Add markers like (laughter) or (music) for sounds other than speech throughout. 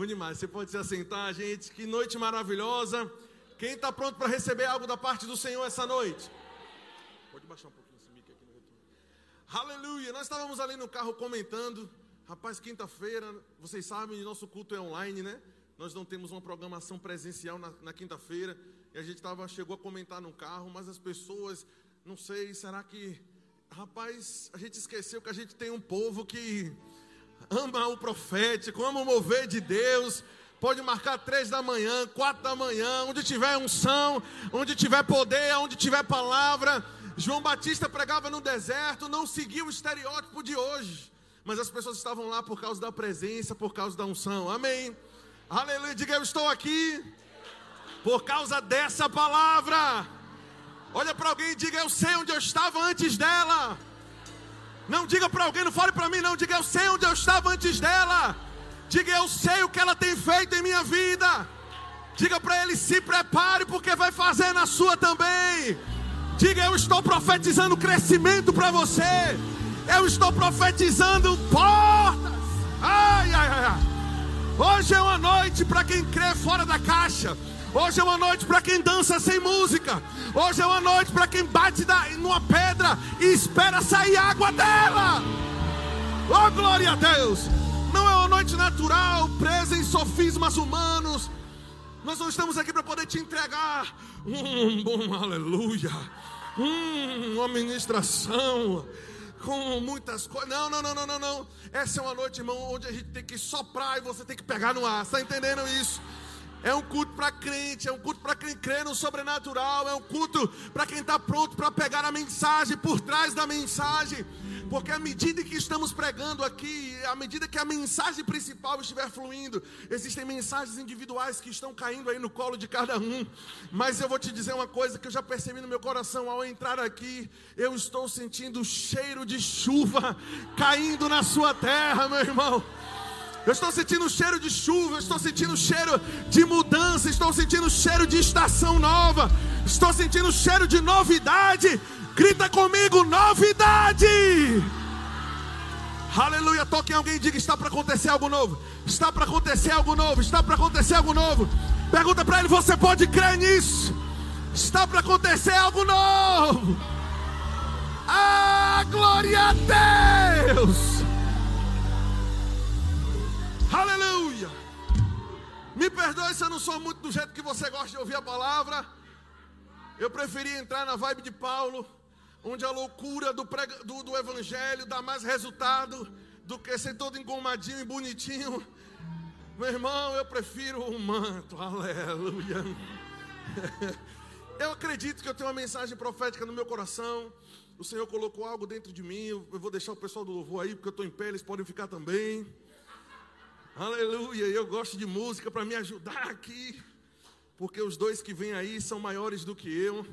Bom demais. Você pode se assentar, gente. Que noite maravilhosa. Quem está pronto para receber algo da parte do Senhor essa noite? Pode baixar um pouquinho esse mic aqui no retorno. Aleluia. Nós estávamos ali no carro comentando. Rapaz, quinta-feira, vocês sabem, nosso culto é online, né? Nós não temos uma programação presencial na, na quinta-feira. E a gente tava, chegou a comentar no carro, mas as pessoas, não sei, será que. Rapaz, a gente esqueceu que a gente tem um povo que ama o profético, ama o mover de Deus. Pode marcar três da manhã, quatro da manhã, onde tiver unção, onde tiver poder, onde tiver palavra. João Batista pregava no deserto, não seguiu o estereótipo de hoje, mas as pessoas estavam lá por causa da presença, por causa da unção. Amém. Aleluia. Diga eu estou aqui por causa dessa palavra. Olha para alguém e diga eu sei onde eu estava antes dela. Não diga para alguém, não fale para mim, não. Diga eu sei onde eu estava antes dela. Diga eu sei o que ela tem feito em minha vida. Diga para ele: se prepare, porque vai fazer na sua também. Diga eu estou profetizando crescimento para você. Eu estou profetizando portas. Ai, ai, ai. Hoje é uma noite para quem crê fora da caixa. Hoje é uma noite para quem dança sem música. Hoje é uma noite para quem bate numa pedra e espera sair água dela. Oh, glória a Deus! Não é uma noite natural, presa em sofismas humanos. Nós não estamos aqui para poder te entregar um bom aleluia, um, uma ministração com muitas coisas. Não, não, não, não, não, não. Essa é uma noite, irmão, onde a gente tem que soprar e você tem que pegar no ar. Está entendendo isso? É um culto para crente, é um culto para quem crê no sobrenatural, é um culto para quem está pronto para pegar a mensagem por trás da mensagem. Porque à medida que estamos pregando aqui, à medida que a mensagem principal estiver fluindo, existem mensagens individuais que estão caindo aí no colo de cada um. Mas eu vou te dizer uma coisa que eu já percebi no meu coração ao entrar aqui, eu estou sentindo o cheiro de chuva caindo na sua terra, meu irmão. Eu estou sentindo o cheiro de chuva, eu estou sentindo o cheiro de mudança, estou sentindo o cheiro de estação nova, estou sentindo o cheiro de novidade. Grita comigo, novidade! Aleluia, toque em alguém e diga: está para acontecer algo novo. Está para acontecer algo novo, está para acontecer algo novo. Pergunta para ele: você pode crer nisso? Está para acontecer algo novo. Ah, glória a Deus! Aleluia! Me perdoe se eu não sou muito do jeito que você gosta de ouvir a palavra. Eu preferi entrar na vibe de Paulo, onde a loucura do, prega, do, do evangelho dá mais resultado do que ser todo engomadinho e bonitinho. Meu irmão, eu prefiro um manto. Aleluia. Eu acredito que eu tenho uma mensagem profética no meu coração. O Senhor colocou algo dentro de mim. Eu vou deixar o pessoal do louvor aí, porque eu estou em pé, eles podem ficar também. Aleluia. Eu gosto de música para me ajudar aqui. Porque os dois que vêm aí são maiores do que eu.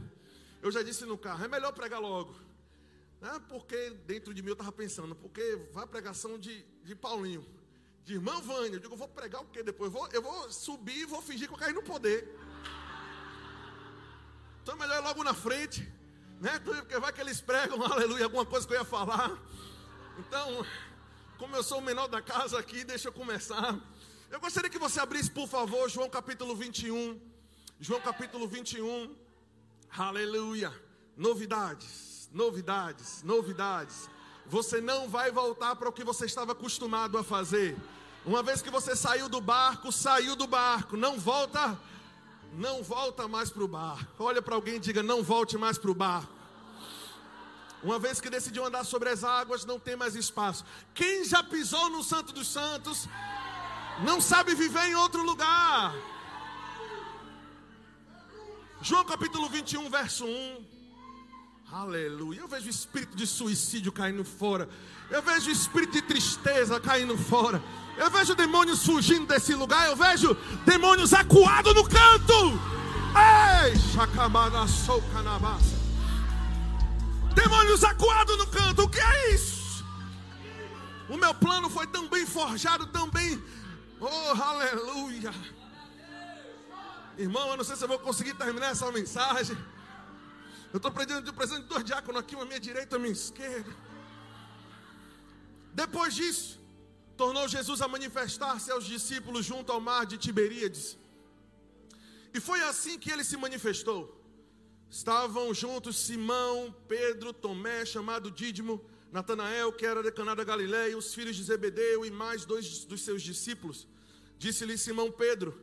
Eu já disse no carro, é melhor pregar logo. Né? Porque dentro de mim eu estava pensando, porque vai a pregação de, de Paulinho, de irmã Vânia. Eu digo, eu vou pregar o quê depois? Eu vou, eu vou subir e vou fingir que eu caí no poder. Então é melhor logo na frente. Né? Porque vai que eles pregam, (laughs) aleluia, alguma coisa que eu ia falar. Então, como eu sou o menor da casa aqui, deixa eu começar. Eu gostaria que você abrisse, por favor, João capítulo 21. João capítulo 21. Aleluia. Novidades, novidades, novidades. Você não vai voltar para o que você estava acostumado a fazer. Uma vez que você saiu do barco, saiu do barco, não volta, não volta mais para o barco. Olha para alguém e diga: não volte mais para o barco. Uma vez que decidiu andar sobre as águas, não tem mais espaço. Quem já pisou no Santo dos Santos, não sabe viver em outro lugar. João capítulo 21, verso 1. Aleluia. Eu vejo o espírito de suicídio caindo fora. Eu vejo o espírito de tristeza caindo fora. Eu vejo demônios fugindo desse lugar. Eu vejo demônios acuados no canto. Ei, chacamana sou canabassa. Demônios acuados no canto. O que é isso? O meu plano foi tão bem forjado, tão bem. Oh, aleluia. Irmão, eu não sei se eu vou conseguir terminar essa mensagem. Eu estou precisando, precisando de dois diáconos aqui, uma à minha direita e à minha esquerda. Depois disso, tornou Jesus a manifestar-se aos discípulos junto ao mar de Tiberíades. E foi assim que ele se manifestou. Estavam juntos Simão, Pedro, Tomé, chamado Dídimo, Natanael, que era de Caná da Galileia, os filhos de Zebedeu e mais dois dos seus discípulos. Disse-lhe Simão Pedro: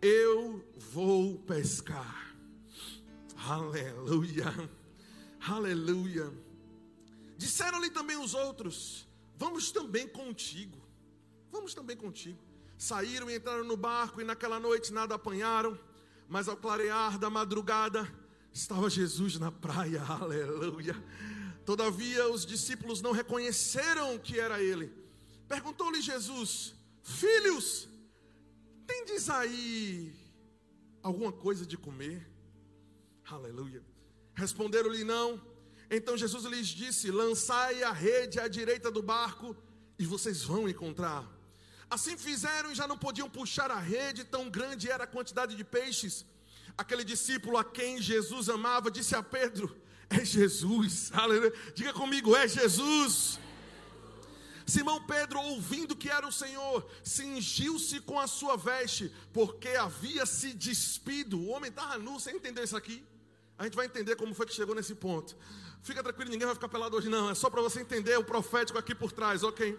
Eu vou pescar. Aleluia, aleluia. Disseram-lhe também os outros: Vamos também contigo. Vamos também contigo. Saíram e entraram no barco e naquela noite nada apanharam, mas ao clarear da madrugada estava Jesus na praia. (laughs) Aleluia. Todavia os discípulos não reconheceram que era ele. Perguntou-lhe Jesus: Filhos, tendes aí alguma coisa de comer? Aleluia. Responderam-lhe não. Então Jesus lhes disse: Lançai a rede à direita do barco e vocês vão encontrar. Assim fizeram e já não podiam puxar a rede, tão grande era a quantidade de peixes. Aquele discípulo a quem Jesus amava disse a Pedro: É Jesus, (laughs) aleluia. Diga comigo: É Jesus. Simão Pedro, ouvindo que era o Senhor, cingiu-se com a sua veste, porque havia se despido. O homem estava nu, você entendeu isso aqui? A gente vai entender como foi que chegou nesse ponto. Fica tranquilo, ninguém vai ficar pelado hoje, não. É só para você entender o profético aqui por trás, ok?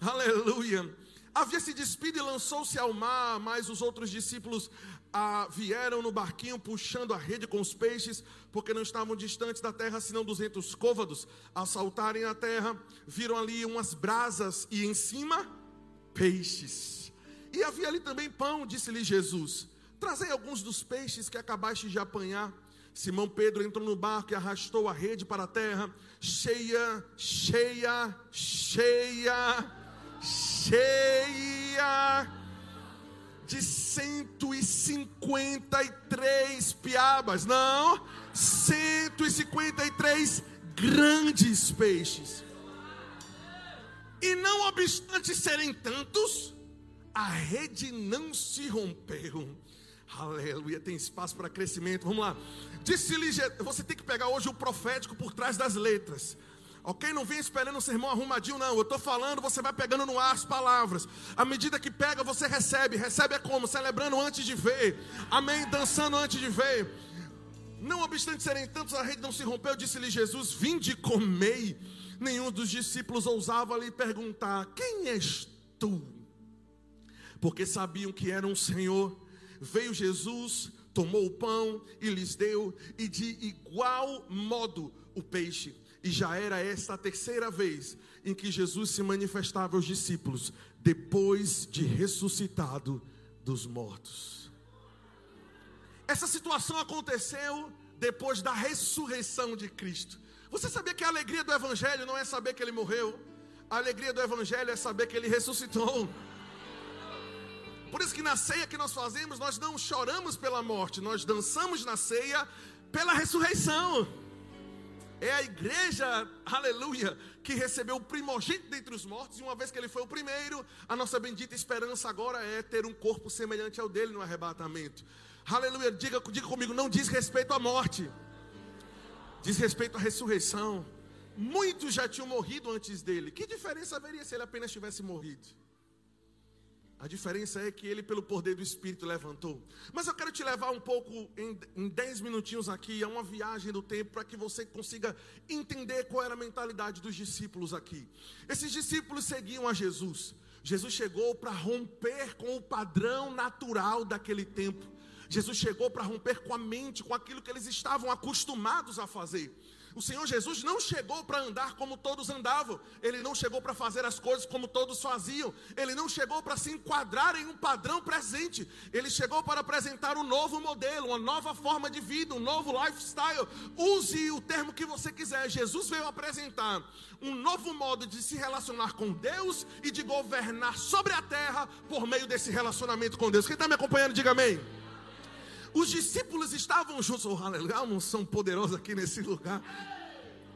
Aleluia. Havia se despido e lançou-se ao mar, mas os outros discípulos ah, vieram no barquinho puxando a rede com os peixes, porque não estavam distantes da terra, senão duzentos côvados. Ao saltarem a terra, viram ali umas brasas e em cima peixes. E havia ali também pão, disse-lhe Jesus. Trazei alguns dos peixes que acabaste de apanhar. Simão Pedro entrou no barco e arrastou a rede para a terra, cheia, cheia, cheia, cheia de 153 piabas, não, 153 grandes peixes. E não obstante serem tantos, a rede não se rompeu. Aleluia, tem espaço para crescimento. Vamos lá. Disse-lhe, você tem que pegar hoje o profético por trás das letras. Ok? Não vem esperando um sermão arrumadinho, não. Eu estou falando, você vai pegando no ar as palavras. À medida que pega, você recebe. Recebe é como? Celebrando antes de ver. Amém? Dançando antes de ver. Não obstante serem tantos, a rede não se rompeu. Disse-lhe Jesus: Vinde e comei. Nenhum dos discípulos ousava lhe perguntar: Quem és tu? Porque sabiam que era um Senhor. Veio Jesus, tomou o pão e lhes deu, e de igual modo o peixe. E já era esta a terceira vez em que Jesus se manifestava aos discípulos, depois de ressuscitado dos mortos. Essa situação aconteceu depois da ressurreição de Cristo. Você sabia que a alegria do Evangelho não é saber que ele morreu? A alegria do Evangelho é saber que ele ressuscitou. Por isso que na ceia que nós fazemos, nós não choramos pela morte, nós dançamos na ceia pela ressurreição. É a igreja, aleluia, que recebeu o primogênito dentre os mortos, e uma vez que ele foi o primeiro, a nossa bendita esperança agora é ter um corpo semelhante ao dele no arrebatamento. Aleluia, diga, diga comigo, não diz respeito à morte, diz respeito à ressurreição. Muitos já tinham morrido antes dele. Que diferença haveria se ele apenas tivesse morrido? A diferença é que ele, pelo poder do Espírito, levantou. Mas eu quero te levar um pouco, em, em dez minutinhos aqui, a uma viagem do tempo, para que você consiga entender qual era a mentalidade dos discípulos aqui. Esses discípulos seguiam a Jesus. Jesus chegou para romper com o padrão natural daquele tempo. Jesus chegou para romper com a mente, com aquilo que eles estavam acostumados a fazer. O Senhor Jesus não chegou para andar como todos andavam, ele não chegou para fazer as coisas como todos faziam, ele não chegou para se enquadrar em um padrão presente, ele chegou para apresentar um novo modelo, uma nova forma de vida, um novo lifestyle. Use o termo que você quiser. Jesus veio apresentar um novo modo de se relacionar com Deus e de governar sobre a terra por meio desse relacionamento com Deus. Quem está me acompanhando, diga amém. Os discípulos estavam juntos, oh, aleluia, uma unção poderosa aqui nesse lugar.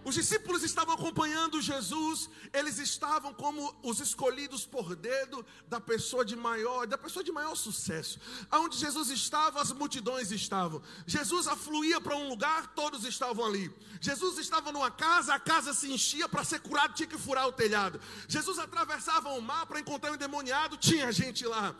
Os discípulos estavam acompanhando Jesus, eles estavam como os escolhidos por dedo da pessoa de maior, da pessoa de maior sucesso. Aonde Jesus estava, as multidões estavam. Jesus afluía para um lugar, todos estavam ali. Jesus estava numa casa, a casa se enchia para ser curado, tinha que furar o telhado. Jesus atravessava o mar para encontrar um endemoniado, tinha gente lá.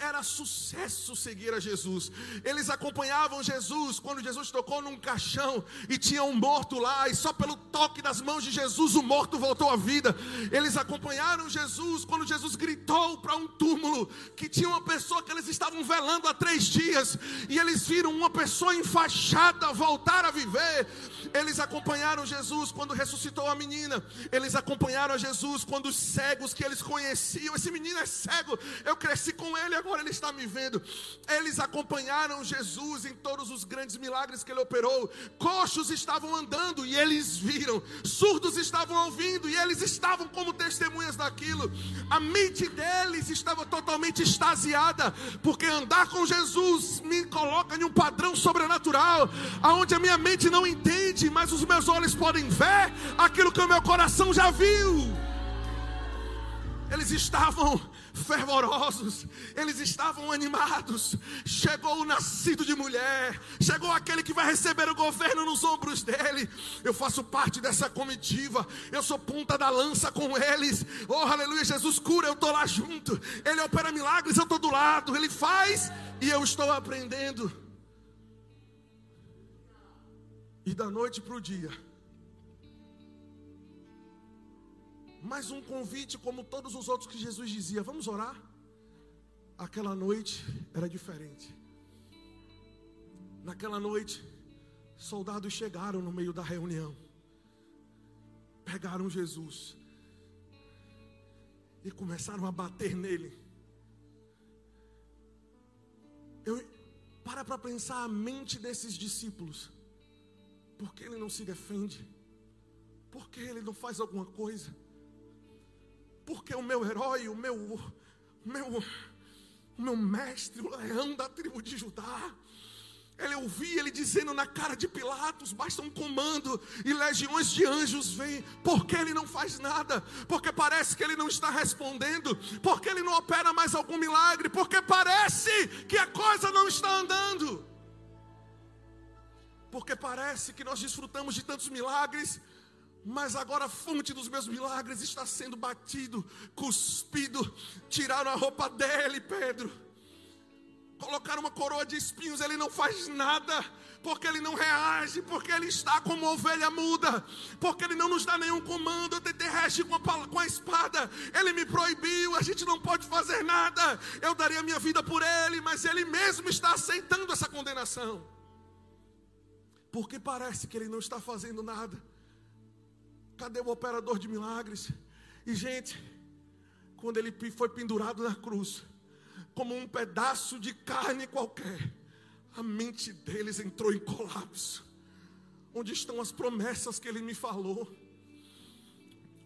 Era sucesso seguir a Jesus. Eles acompanhavam Jesus quando Jesus tocou num caixão e tinha um morto lá, e só pelo toque das mãos de Jesus o morto voltou à vida. Eles acompanharam Jesus quando Jesus gritou para um túmulo que tinha uma pessoa que eles estavam velando há três dias, e eles viram uma pessoa enfaixada voltar a viver. Eles acompanharam Jesus quando ressuscitou a menina. Eles acompanharam a Jesus quando os cegos que eles conheciam, esse menino é cego, eu cresci com ele, agora ele está me vendo. Eles acompanharam Jesus em todos os grandes milagres que ele operou. Coxos estavam andando e eles viram. Surdos estavam ouvindo e eles estavam como testemunhas daquilo. A mente deles estava totalmente extasiada, porque andar com Jesus me coloca em um padrão sobrenatural, aonde a minha mente não entende mas os meus olhos podem ver aquilo que o meu coração já viu. Eles estavam fervorosos, eles estavam animados. Chegou o nascido de mulher, chegou aquele que vai receber o governo nos ombros dele. Eu faço parte dessa comitiva, eu sou ponta da lança com eles. Oh, aleluia, Jesus cura, eu estou lá junto. Ele opera milagres, eu estou do lado. Ele faz e eu estou aprendendo. E da noite para o dia, mais um convite, como todos os outros que Jesus dizia: vamos orar. Aquela noite era diferente. Naquela noite, soldados chegaram no meio da reunião, pegaram Jesus e começaram a bater nele. Eu para para pensar a mente desses discípulos. Por que ele não se defende? Por que ele não faz alguma coisa? Porque o meu herói, o meu, o meu, o meu mestre, o leão da tribo de Judá, ele ouvia ele dizendo na cara de Pilatos: basta um comando e legiões de anjos vêm. Por que ele não faz nada? Porque parece que ele não está respondendo. Porque ele não opera mais algum milagre. Porque parece que a coisa não está andando porque parece que nós desfrutamos de tantos milagres, mas agora a fonte dos meus milagres está sendo batido, cuspido, tiraram a roupa dele, Pedro. Colocaram uma coroa de espinhos, ele não faz nada, porque ele não reage, porque ele está como ovelha muda, porque ele não nos dá nenhum comando. Eu tentei reagir com a, com a espada, ele me proibiu, a gente não pode fazer nada. Eu daria minha vida por ele, mas ele mesmo está aceitando essa condenação porque parece que ele não está fazendo nada. Cadê o operador de milagres? E gente, quando ele foi pendurado na cruz, como um pedaço de carne qualquer, a mente deles entrou em colapso. Onde estão as promessas que ele me falou?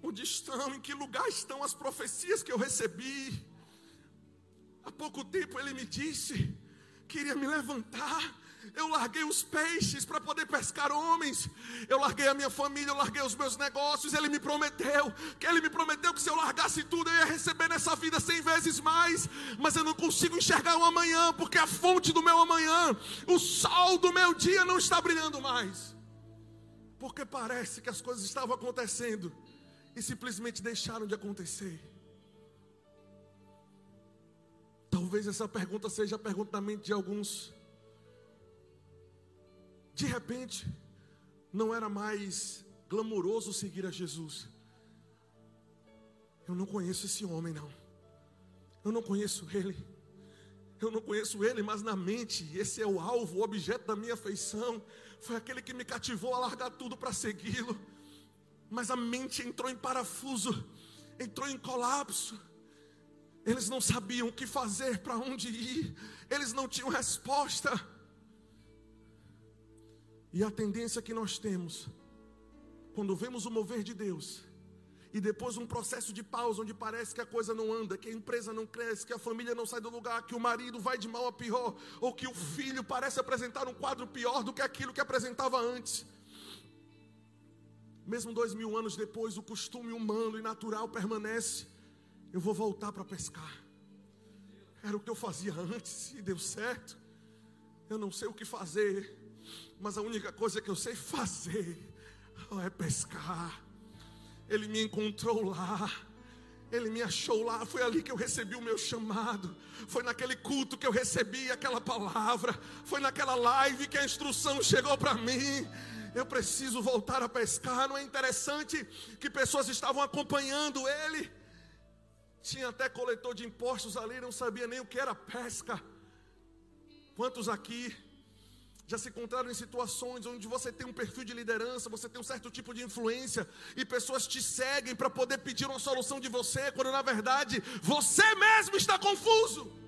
Onde estão, em que lugar estão as profecias que eu recebi? Há pouco tempo ele me disse, queria me levantar, eu larguei os peixes para poder pescar homens. Eu larguei a minha família, eu larguei os meus negócios. Ele me prometeu que ele me prometeu que se eu largasse tudo eu ia receber nessa vida cem vezes mais. Mas eu não consigo enxergar o amanhã porque a fonte do meu amanhã, o sol do meu dia não está brilhando mais. Porque parece que as coisas estavam acontecendo e simplesmente deixaram de acontecer. Talvez essa pergunta seja a pergunta mente de alguns. De repente, não era mais glamouroso seguir a Jesus. Eu não conheço esse homem, não. Eu não conheço ele. Eu não conheço ele, mas na mente, esse é o alvo, o objeto da minha afeição. Foi aquele que me cativou a largar tudo para segui-lo. Mas a mente entrou em parafuso, entrou em colapso. Eles não sabiam o que fazer, para onde ir, eles não tinham resposta. E a tendência que nós temos, quando vemos o mover de Deus, e depois um processo de pausa, onde parece que a coisa não anda, que a empresa não cresce, que a família não sai do lugar, que o marido vai de mal a pior, ou que o filho parece apresentar um quadro pior do que aquilo que apresentava antes. mesmo dois mil anos depois, o costume humano e natural permanece. Eu vou voltar para pescar. Era o que eu fazia antes e deu certo. Eu não sei o que fazer, mas a única coisa que eu sei fazer é pescar. Ele me encontrou lá. Ele me achou lá, foi ali que eu recebi o meu chamado. Foi naquele culto que eu recebi aquela palavra. Foi naquela live que a instrução chegou para mim. Eu preciso voltar a pescar. Não é interessante que pessoas estavam acompanhando ele. Tinha até coletor de impostos ali, não sabia nem o que era pesca. Quantos aqui já se encontraram em situações onde você tem um perfil de liderança, você tem um certo tipo de influência e pessoas te seguem para poder pedir uma solução de você, quando na verdade você mesmo está confuso.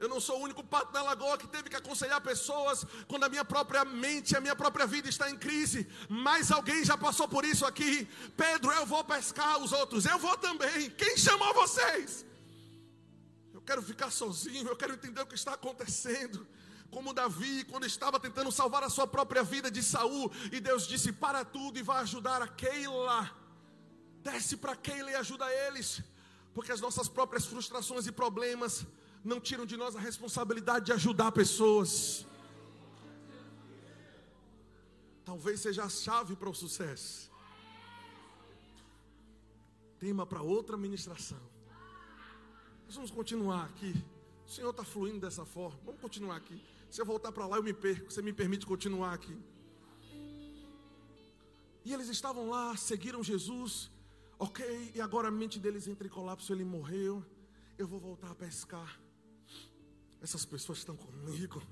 Eu não sou o único pato da lagoa que teve que aconselhar pessoas quando a minha própria mente, a minha própria vida está em crise. Mas alguém já passou por isso aqui. Pedro, eu vou pescar os outros, eu vou também. Quem chamou vocês? Quero ficar sozinho, eu quero entender o que está acontecendo. Como Davi, quando estava tentando salvar a sua própria vida de Saul, e Deus disse: Para tudo e vai ajudar a Keila. Desce para Keila e ajuda eles, porque as nossas próprias frustrações e problemas não tiram de nós a responsabilidade de ajudar pessoas. Talvez seja a chave para o sucesso. Tema para outra ministração. Nós vamos continuar aqui. O Senhor está fluindo dessa forma. Vamos continuar aqui. Se eu voltar para lá, eu me perco. Você me permite continuar aqui. E eles estavam lá, seguiram Jesus. Ok, e agora a mente deles entra em colapso. Ele morreu. Eu vou voltar a pescar. Essas pessoas estão comigo.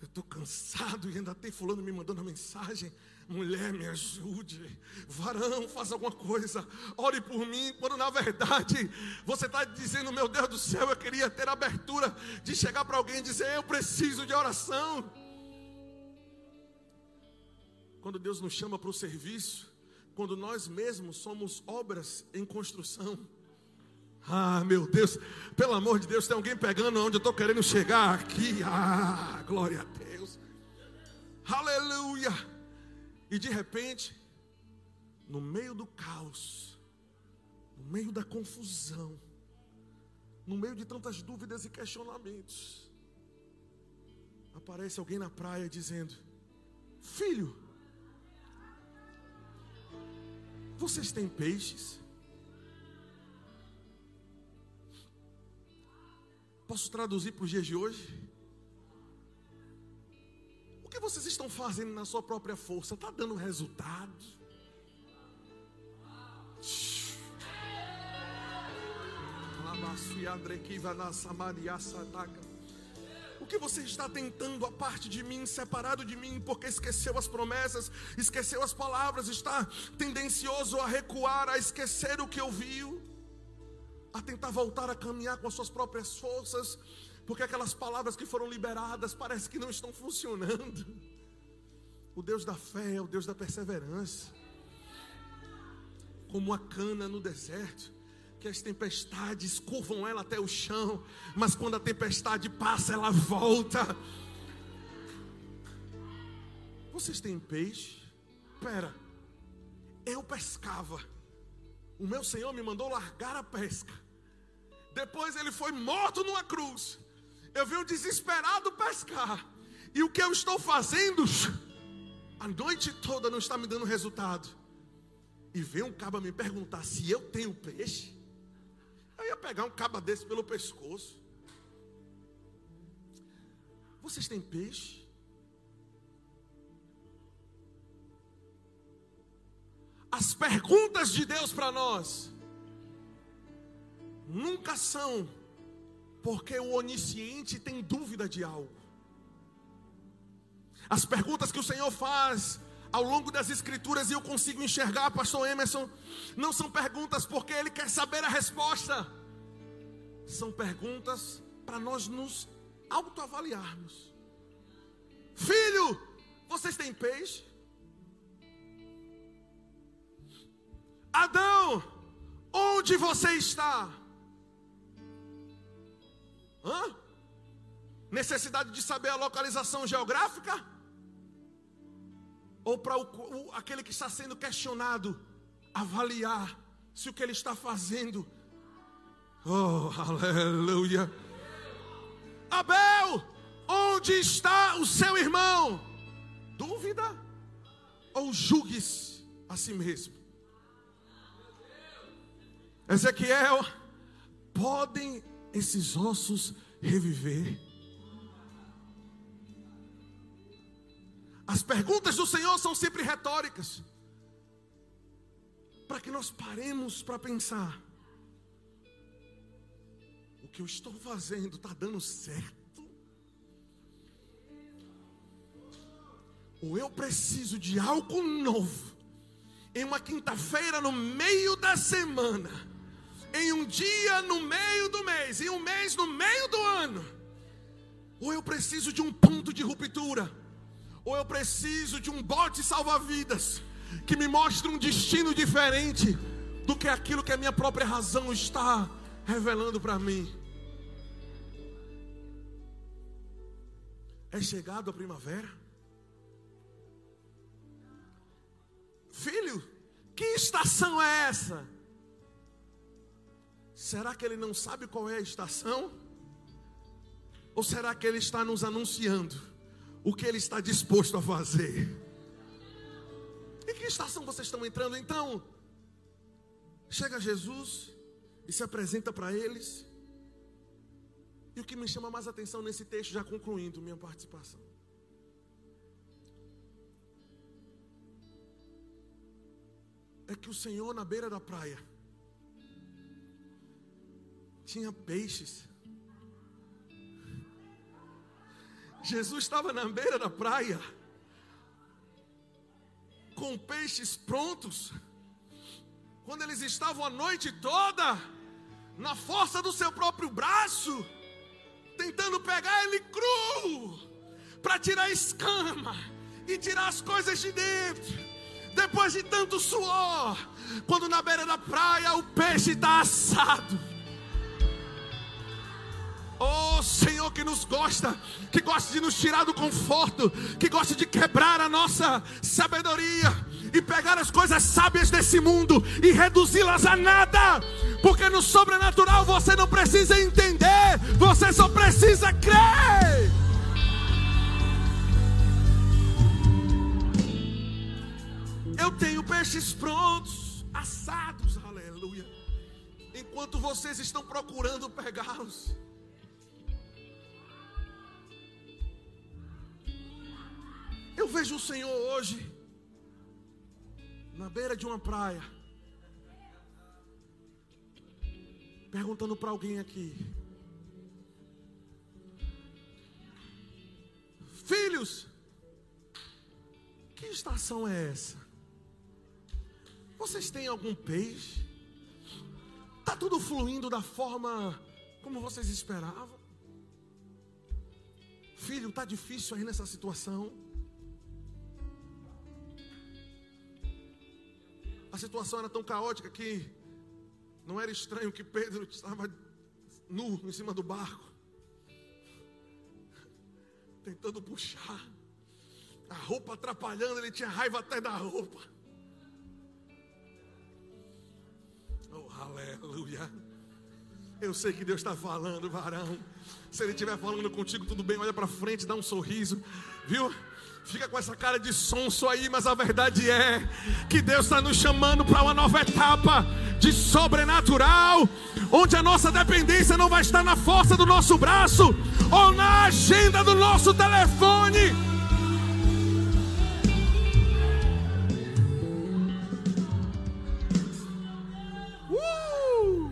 Eu estou cansado e ainda tem fulano me mandando uma mensagem. Mulher, me ajude. Varão, faça alguma coisa. Ore por mim. Quando na verdade você está dizendo, meu Deus do céu, eu queria ter a abertura de chegar para alguém e dizer, eu preciso de oração. Quando Deus nos chama para o serviço, quando nós mesmos somos obras em construção. Ah, meu Deus, pelo amor de Deus, tem alguém pegando onde eu estou querendo chegar aqui. Ah, glória a Deus. Aleluia. E de repente, no meio do caos, no meio da confusão, no meio de tantas dúvidas e questionamentos, aparece alguém na praia dizendo: Filho, vocês têm peixes? Posso traduzir para os dias de hoje? Que vocês estão fazendo na sua própria força? Está dando resultado? O que você está tentando a parte de mim, separado de mim, porque esqueceu as promessas, esqueceu as palavras, está tendencioso a recuar, a esquecer o que ouviu, a tentar voltar a caminhar com as suas próprias forças, porque aquelas palavras que foram liberadas parece que não estão funcionando. O Deus da fé é o Deus da perseverança. Como a cana no deserto, que as tempestades curvam ela até o chão, mas quando a tempestade passa, ela volta. Vocês têm peixe? Pera, eu pescava. O meu Senhor me mandou largar a pesca. Depois ele foi morto numa cruz eu venho desesperado pescar. E o que eu estou fazendo, a noite toda não está me dando resultado. E vem um caba me perguntar se eu tenho peixe. Eu ia pegar um caba desse pelo pescoço. Vocês têm peixe? As perguntas de Deus para nós nunca são porque o onisciente tem dúvida de algo. As perguntas que o Senhor faz ao longo das escrituras e eu consigo enxergar, pastor Emerson, não são perguntas porque ele quer saber a resposta. São perguntas para nós nos autoavaliarmos. Filho, vocês têm peixe? Adão, onde você está? Hã? Necessidade de saber a localização geográfica? ou para aquele que está sendo questionado avaliar se o que ele está fazendo. Oh, aleluia. Abel, onde está o seu irmão? Dúvida? Ou julgues a si mesmo? Ezequiel, podem esses ossos reviver? As perguntas do Senhor são sempre retóricas, para que nós paremos para pensar: o que eu estou fazendo está dando certo? Ou eu preciso de algo novo, em uma quinta-feira no meio da semana? Em um dia no meio do mês, em um mês no meio do ano. Ou eu preciso de um ponto de ruptura, ou eu preciso de um bote salva-vidas que me mostre um destino diferente do que aquilo que a minha própria razão está revelando para mim. É chegado a primavera? Filho, que estação é essa? Será que ele não sabe qual é a estação? Ou será que ele está nos anunciando o que ele está disposto a fazer? Em que estação vocês estão entrando então? Chega Jesus e se apresenta para eles. E o que me chama mais atenção nesse texto, já concluindo minha participação, é que o Senhor na beira da praia tinha peixes. Jesus estava na beira da praia, com peixes prontos. Quando eles estavam a noite toda, na força do seu próprio braço, tentando pegar ele cru, para tirar a escama e tirar as coisas de dentro. Depois de tanto suor, quando na beira da praia o peixe está assado Oh Senhor, que nos gosta, que gosta de nos tirar do conforto, que gosta de quebrar a nossa sabedoria e pegar as coisas sábias desse mundo e reduzi-las a nada, porque no sobrenatural você não precisa entender, você só precisa crer. Eu tenho peixes prontos, assados, aleluia, enquanto vocês estão procurando pegá-los. Eu vejo o Senhor hoje, na beira de uma praia, perguntando para alguém aqui: Filhos, que estação é essa? Vocês têm algum peixe? Está tudo fluindo da forma como vocês esperavam? Filho, está difícil aí nessa situação? A situação era tão caótica que não era estranho que Pedro estava nu em cima do barco, tentando puxar, a roupa atrapalhando, ele tinha raiva até da roupa. Oh, aleluia. Eu sei que Deus está falando, varão. Se Ele estiver falando contigo, tudo bem, olha para frente, dá um sorriso, viu? Fica com essa cara de sonso aí, mas a verdade é que Deus está nos chamando para uma nova etapa de sobrenatural, onde a nossa dependência não vai estar na força do nosso braço ou na agenda do nosso telefone. Uh!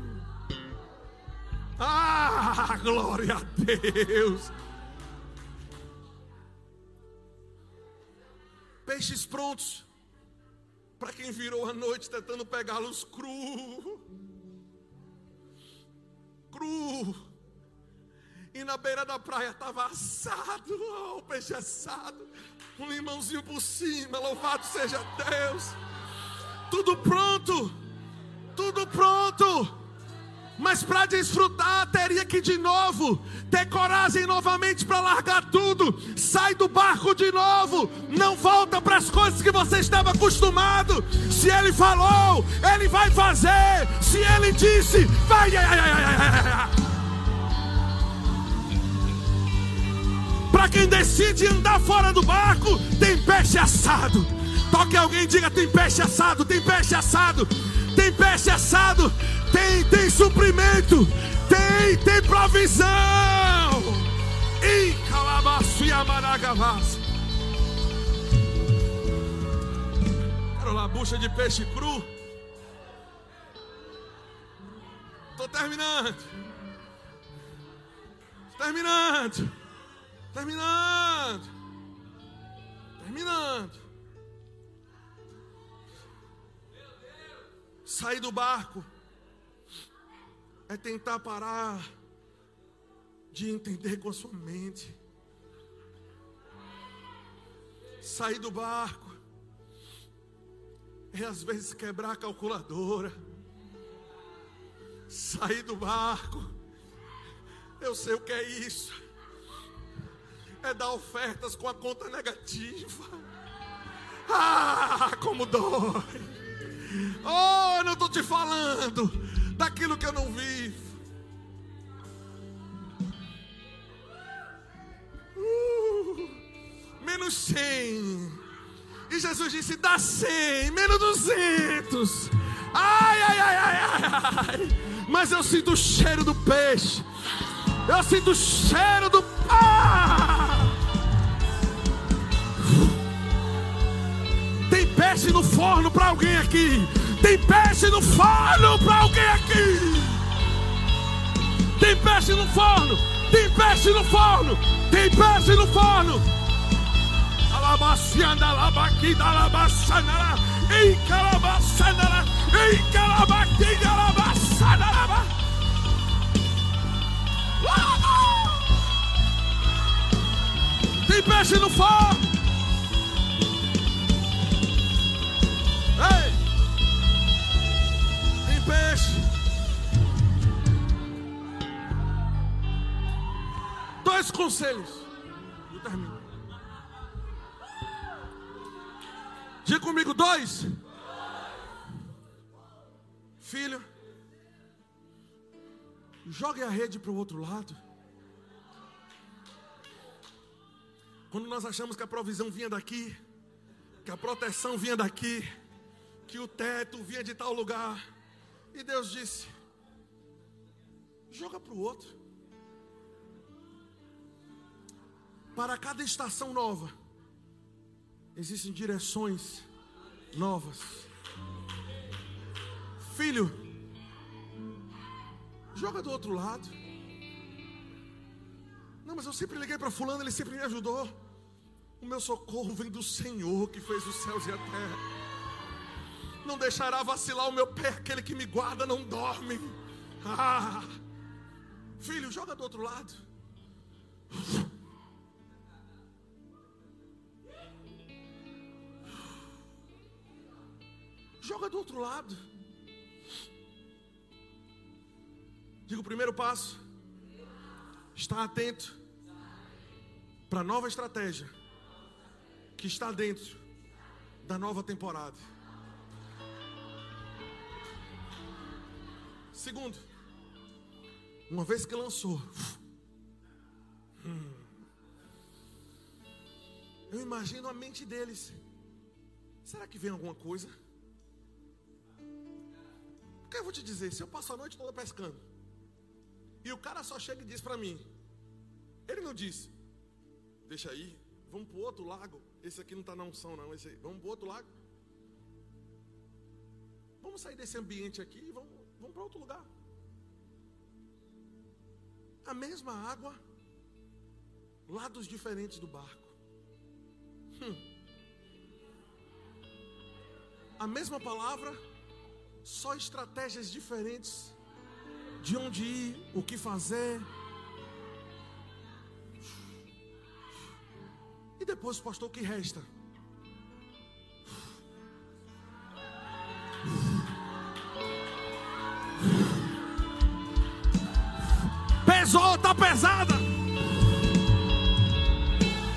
Ah, glória a Deus! Peixes prontos para quem virou a noite tentando pegá-los cru. Cru. E na beira da praia estava assado, o peixe assado, um limãozinho por cima, louvado seja Deus. Tudo pronto, tudo pronto. Mas para desfrutar, teria que de novo ter coragem novamente para largar tudo. Sai do barco de novo. Não volta para as coisas que você estava acostumado. Se ele falou, ele vai fazer. Se ele disse, vai. Para quem decide andar fora do barco, tem peixe assado. Toque alguém diga: tem peixe assado, tem peixe assado, tem peixe assado. Tem, tem suprimento. Tem, tem provisão. E calabaço e amaragavás. Quero lá, bucha de peixe cru. Estou terminando. Terminando. Terminando. Terminando. Sair do barco é tentar parar de entender com a sua mente. Sair do barco é às vezes quebrar a calculadora. Sair do barco, eu sei o que é isso. É dar ofertas com a conta negativa. Ah, como dói! Oh, eu não estou te falando daquilo que eu não vivo. Uh, menos 100. E Jesus disse: dá 100, menos 200. Ai, ai, ai, ai, ai. Mas eu sinto o cheiro do peixe. Eu sinto o cheiro do. Ah! Peixe no forno para alguém aqui. Tem peixe no forno para alguém aqui. Tem peixe no forno. Tem peixe no forno. Tem peixe no forno. Alabacianda, alabaquida, alabaçanara. Ei, calabaçanara. Ei, calabaquida, alabaçanara. Tem peixe no forno. Peixe. Dois conselhos. Eu termino. Diga comigo, dois. Filho, jogue a rede para o outro lado. Quando nós achamos que a provisão vinha daqui, que a proteção vinha daqui, que o teto vinha de tal lugar, e Deus disse: joga para o outro. Para cada estação nova, existem direções novas. Filho, joga do outro lado. Não, mas eu sempre liguei para Fulano, ele sempre me ajudou. O meu socorro vem do Senhor que fez os céus e a terra não deixará vacilar o meu pé, aquele que me guarda não dorme. Ah, filho, joga do outro lado. Joga do outro lado. Diga o primeiro passo. Está atento para a nova estratégia que está dentro da nova temporada. Segundo, uma vez que lançou, hum, eu imagino a mente deles. Será que vem alguma coisa? Porque eu vou te dizer, se eu passo a noite toda pescando, e o cara só chega e diz para mim, ele não disse, deixa aí, vamos para outro lago. Esse aqui não está na unção, não. Esse aí, vamos para outro lago. Vamos sair desse ambiente aqui e vamos Vamos para outro lugar. A mesma água, lados diferentes do barco. Hum. A mesma palavra, só estratégias diferentes de onde ir, o que fazer. E depois, pastor, o que resta? Oh, tá pesada.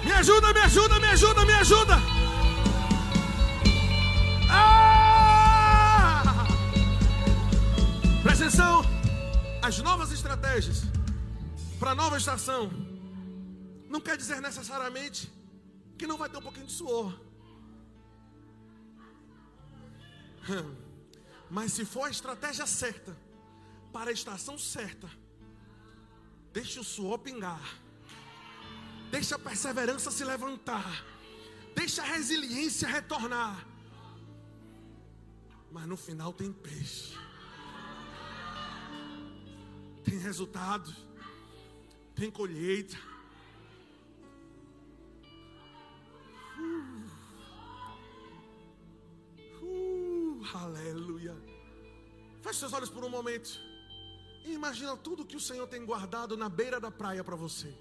Me ajuda, me ajuda, me ajuda, me ajuda. Ah! Presta atenção. As novas estratégias para a nova estação não quer dizer necessariamente que não vai ter um pouquinho de suor. Mas se for a estratégia certa, para a estação certa, deixe o suor pingar, deixe a perseverança se levantar, deixe a resiliência retornar. Mas no final tem peixe, tem resultado, tem colheita. Aleluia. Feche seus olhos por um momento. Imagina tudo que o Senhor tem guardado na beira da praia para você.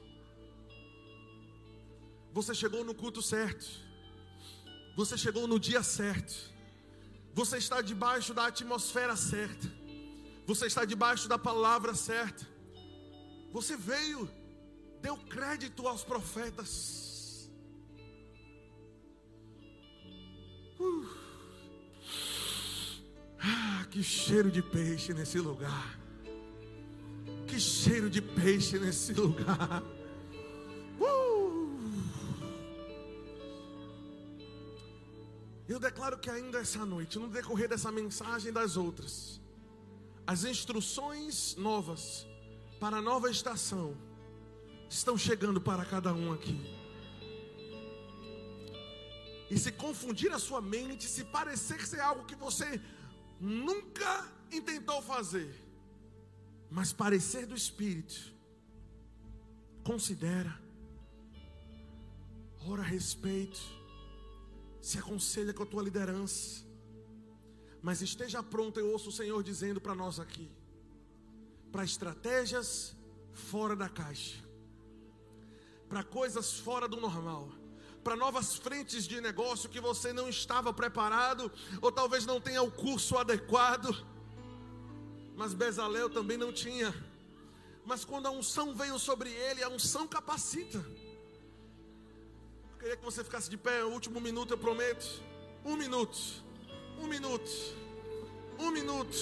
Você chegou no culto certo. Você chegou no dia certo. Você está debaixo da atmosfera certa. Você está debaixo da palavra certa. Você veio, deu crédito aos profetas. Uh. Ah, que cheiro de peixe nesse lugar. Que cheiro de peixe nesse lugar. Uh! Eu declaro que ainda essa noite, no decorrer dessa mensagem e das outras, as instruções novas para a nova estação estão chegando para cada um aqui. E se confundir a sua mente, se parecer ser algo que você nunca intentou fazer, mas parecer do Espírito, considera, ora a respeito, se aconselha com a tua liderança, mas esteja pronto, eu ouço o Senhor dizendo para nós aqui, para estratégias fora da caixa, para coisas fora do normal para novas frentes de negócio que você não estava preparado, ou talvez não tenha o curso adequado. Mas Bezalel também não tinha. Mas quando a unção veio sobre ele, a unção capacita. Eu queria que você ficasse de pé, o último minuto eu prometo. Um minuto, um minuto, um minuto,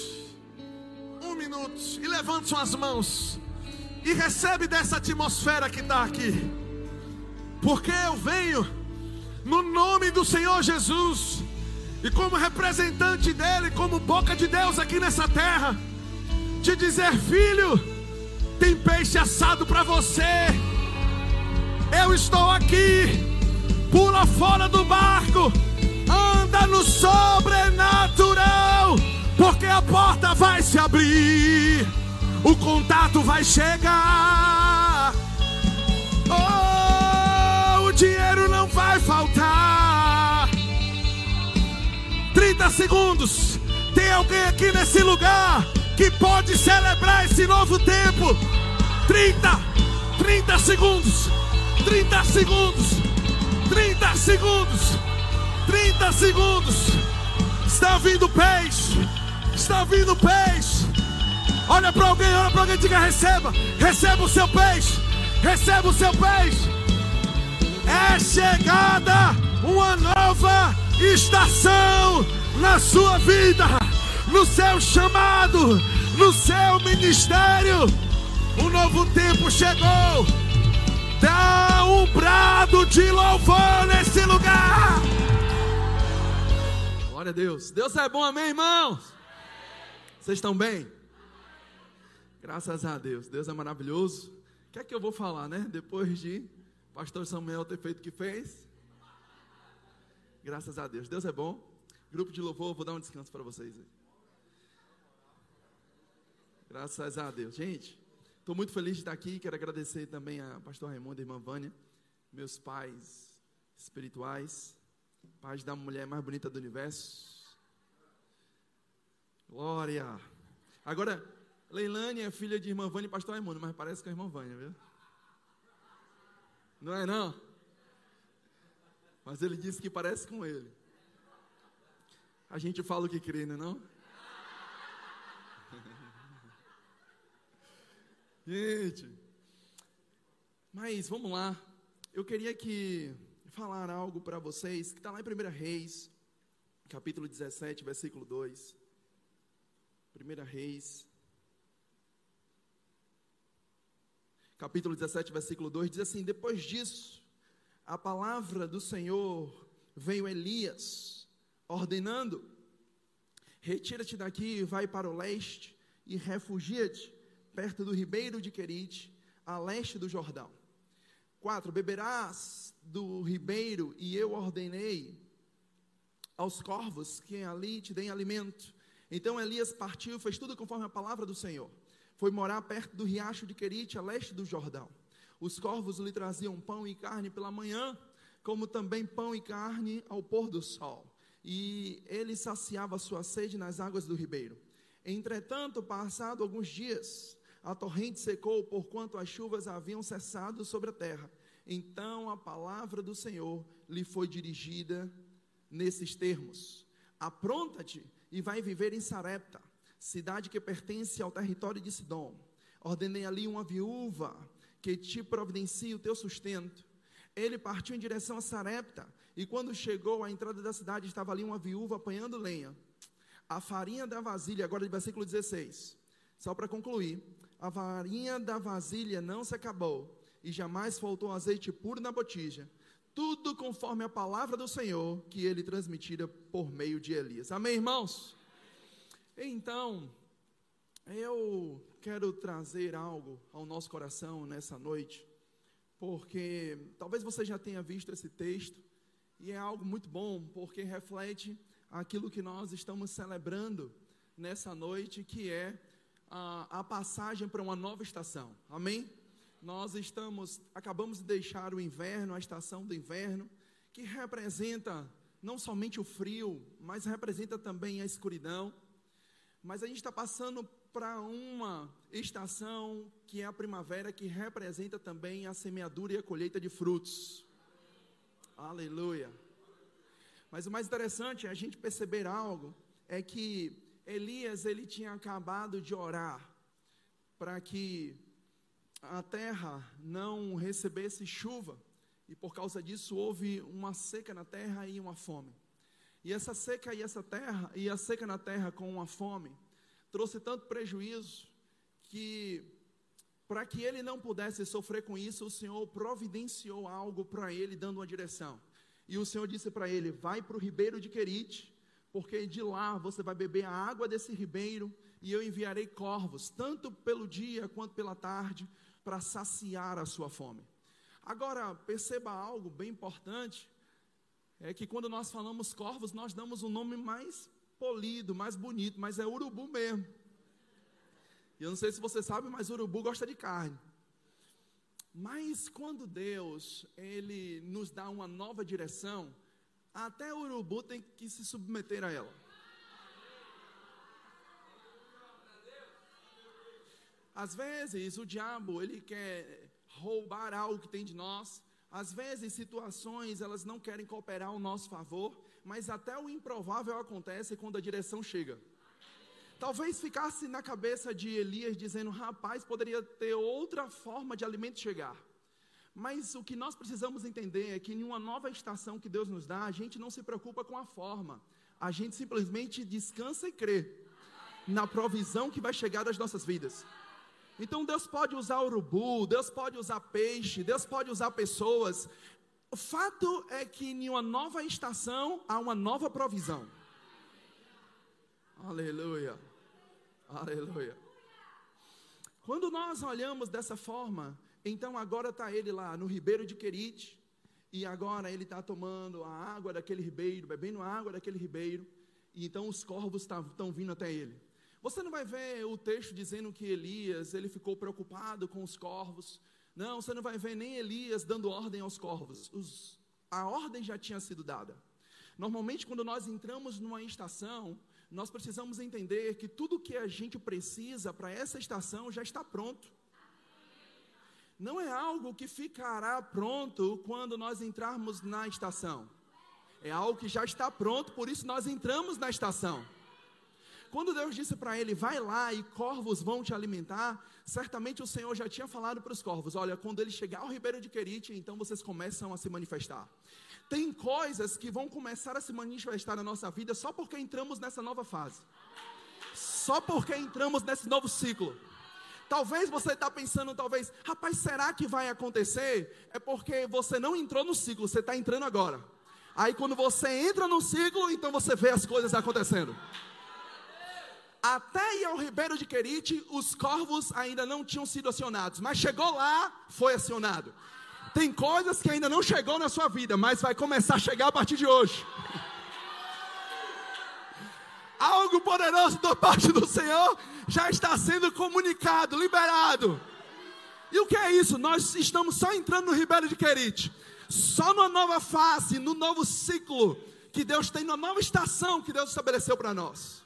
um minuto. E levante suas mãos. E recebe dessa atmosfera que está aqui. Porque eu venho no nome do Senhor Jesus e como representante dele, como boca de Deus aqui nessa terra, te dizer, filho, tem peixe assado para você. Eu estou aqui. Pula fora do barco. Anda no sobrenatural, porque a porta vai se abrir. O contato vai chegar. Oh! dinheiro não vai faltar. 30 segundos. Tem alguém aqui nesse lugar que pode celebrar esse novo tempo? 30, 30 segundos. 30 segundos. 30 segundos. 30 segundos. Está vindo peixe. Está vindo peixe. Olha para alguém, olha para alguém diga: receba. Receba o seu peixe. Receba o seu peixe. É chegada uma nova estação na sua vida, no seu chamado, no seu ministério. Um novo tempo chegou. Dá um brado de louvor nesse lugar. Glória a Deus. Deus é bom, amém, irmãos? Vocês estão bem? Graças a Deus. Deus é maravilhoso. O que é que eu vou falar, né? Depois de Pastor Samuel ter feito o que fez. Graças a Deus. Deus é bom. Grupo de louvor, vou dar um descanso para vocês aí. Graças a Deus. Gente, estou muito feliz de estar aqui. Quero agradecer também a pastor Raimundo e irmã Vânia, meus pais espirituais, pais da mulher mais bonita do universo. Glória. Agora, Leilane é filha de irmã Vânia e pastor Raimundo, mas parece com a irmã Vânia, viu? Não é não? Mas ele disse que parece com ele. A gente fala o que crê, não é não? Gente, Mas vamos lá. Eu queria que falar algo para vocês que está lá em 1 Reis, capítulo 17, versículo 2. 1 Reis, capítulo 17, versículo 2, diz assim: Depois disso, a palavra do Senhor veio Elias, ordenando: Retira-te daqui e vai para o leste, e refugia-te perto do ribeiro de Querite, a leste do Jordão. 4. Beberás do ribeiro, e eu ordenei aos corvos que ali te deem alimento. Então Elias partiu, fez tudo conforme a palavra do Senhor. Foi morar perto do riacho de Querite, a leste do Jordão. Os corvos lhe traziam pão e carne pela manhã, como também pão e carne ao pôr do sol. E ele saciava sua sede nas águas do ribeiro. Entretanto, passado alguns dias, a torrente secou, porquanto as chuvas haviam cessado sobre a terra. Então a palavra do Senhor lhe foi dirigida nesses termos: Apronta-te e vai viver em Sarepta, cidade que pertence ao território de Sidom. Ordenei ali uma viúva que te providencie o teu sustento. Ele partiu em direção a Sarepta, e quando chegou à entrada da cidade, estava ali uma viúva apanhando lenha. A farinha da vasilha, agora de versículo 16, só para concluir, a varinha da vasilha não se acabou, e jamais faltou azeite puro na botija. Tudo conforme a palavra do Senhor que ele transmitira por meio de Elias. Amém, irmãos? Então, eu quero trazer algo ao nosso coração nessa noite, porque talvez você já tenha visto esse texto, e é algo muito bom, porque reflete aquilo que nós estamos celebrando nessa noite, que é a, a passagem para uma nova estação. Amém? Nós estamos, acabamos de deixar o inverno, a estação do inverno, que representa não somente o frio, mas representa também a escuridão. Mas a gente está passando para uma estação que é a primavera, que representa também a semeadura e a colheita de frutos. Aleluia. Mas o mais interessante é a gente perceber algo, é que Elias ele tinha acabado de orar para que a terra não recebesse chuva e por causa disso houve uma seca na terra e uma fome. E essa seca e essa terra e a seca na terra com uma fome trouxe tanto prejuízo que para que ele não pudesse sofrer com isso, o Senhor providenciou algo para ele dando uma direção. E o Senhor disse para ele: "Vai para o ribeiro de Querite, porque de lá você vai beber a água desse ribeiro, e eu enviarei corvos, tanto pelo dia quanto pela tarde, para saciar a sua fome. Agora, perceba algo bem importante: é que quando nós falamos corvos, nós damos um nome mais polido, mais bonito, mas é urubu mesmo. E eu não sei se você sabe, mas urubu gosta de carne. Mas quando Deus, ele nos dá uma nova direção, até o urubu tem que se submeter a ela. Às vezes o diabo ele quer roubar algo que tem de nós. Às vezes situações elas não querem cooperar ao nosso favor, mas até o improvável acontece quando a direção chega. Talvez ficasse na cabeça de Elias dizendo: rapaz, poderia ter outra forma de alimento chegar. Mas o que nós precisamos entender é que em uma nova estação que Deus nos dá, a gente não se preocupa com a forma, a gente simplesmente descansa e crê na provisão que vai chegar às nossas vidas. Então Deus pode usar urubu, Deus pode usar peixe, Deus pode usar pessoas. O fato é que em uma nova estação há uma nova provisão. Aleluia. Aleluia. Quando nós olhamos dessa forma, então agora está ele lá no ribeiro de Querite, e agora ele está tomando a água daquele ribeiro, bebendo a água daquele ribeiro, e então os corvos estão vindo até ele. Você não vai ver o texto dizendo que Elias ele ficou preocupado com os corvos. Não, você não vai ver nem Elias dando ordem aos corvos. Os, a ordem já tinha sido dada. Normalmente, quando nós entramos numa estação, nós precisamos entender que tudo que a gente precisa para essa estação já está pronto não é algo que ficará pronto quando nós entrarmos na estação. É algo que já está pronto, por isso nós entramos na estação. quando Deus disse para ele, vai lá e corvos vão te alimentar, certamente o Senhor já tinha falado para os corvos: olha, quando ele chegar ao ribeiro de Querite, então vocês começam a se manifestar. Tem coisas que vão começar a se manifestar na nossa vida só porque entramos nessa nova fase, só porque entramos nesse novo ciclo. Talvez você está pensando, talvez, rapaz, será que vai acontecer? É porque você não entrou no ciclo, você está entrando agora. Aí quando você entra no ciclo, então você vê as coisas acontecendo. Até ir ao Ribeiro de Querite, os corvos ainda não tinham sido acionados, mas chegou lá, foi acionado. Tem coisas que ainda não chegou na sua vida, mas vai começar a chegar a partir de hoje algo poderoso da parte do Senhor já está sendo comunicado, liberado. E o que é isso? Nós estamos só entrando no Ribeiro de Querite, só numa nova fase, no novo ciclo que Deus tem, na nova estação que Deus estabeleceu para nós.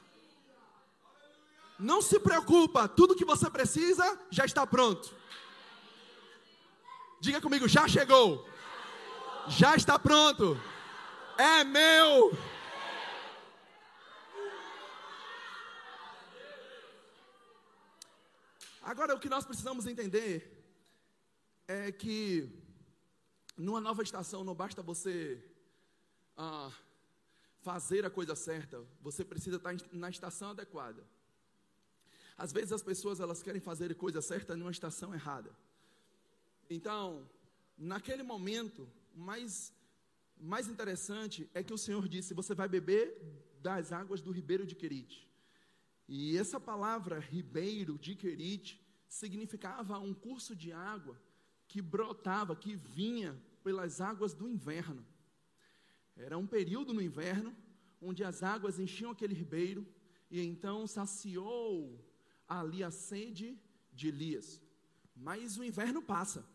Não se preocupa, tudo que você precisa já está pronto. Diga comigo, já chegou. Já está pronto. É meu. Agora, o que nós precisamos entender é que numa nova estação não basta você ah, fazer a coisa certa, você precisa estar na estação adequada. Às vezes as pessoas elas querem fazer a coisa certa numa estação errada. Então, naquele momento, mais mais interessante é que o Senhor disse: você vai beber das águas do ribeiro de Querite. E essa palavra ribeiro de Querite significava um curso de água que brotava, que vinha pelas águas do inverno. Era um período no inverno onde as águas enchiam aquele ribeiro e então saciou ali a sede de Elias. Mas o inverno passa.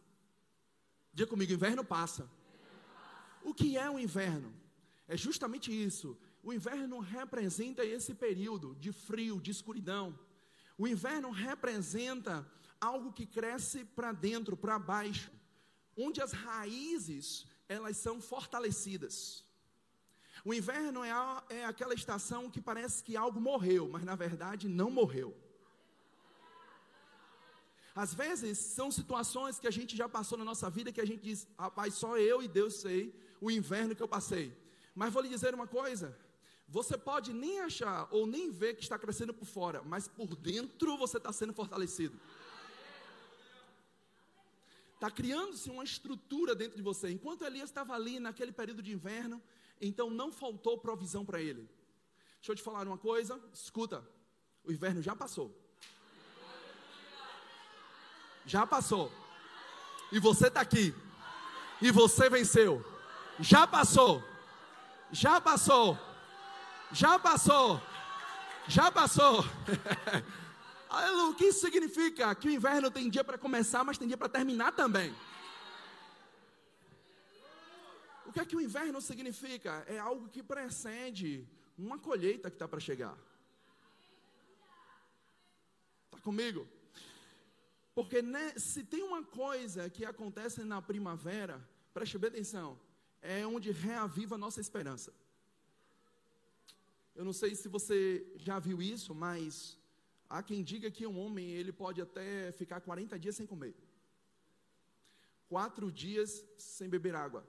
Diga comigo, inverno passa. O que é o inverno? É justamente isso. O inverno representa esse período de frio, de escuridão. O inverno representa algo que cresce para dentro, para baixo, onde as raízes elas são fortalecidas. O inverno é, a, é aquela estação que parece que algo morreu, mas na verdade não morreu. Às vezes são situações que a gente já passou na nossa vida que a gente diz, rapaz, só eu e Deus sei o inverno que eu passei. Mas vou lhe dizer uma coisa: você pode nem achar ou nem ver que está crescendo por fora, mas por dentro você está sendo fortalecido. Está criando-se uma estrutura dentro de você. Enquanto Elias estava ali naquele período de inverno, então não faltou provisão para ele. Deixa eu te falar uma coisa, escuta, o inverno já passou. Já passou. E você está aqui. E você venceu. Já passou. Já passou. Já passou. Já passou. (laughs) O que isso significa? Que o inverno tem dia para começar, mas tem dia para terminar também. O que é que o inverno significa? É algo que precede uma colheita que está para chegar. Está comigo? Porque né, se tem uma coisa que acontece na primavera, preste bem atenção, é onde reaviva a nossa esperança. Eu não sei se você já viu isso, mas há quem diga que um homem ele pode até ficar 40 dias sem comer, quatro dias sem beber água,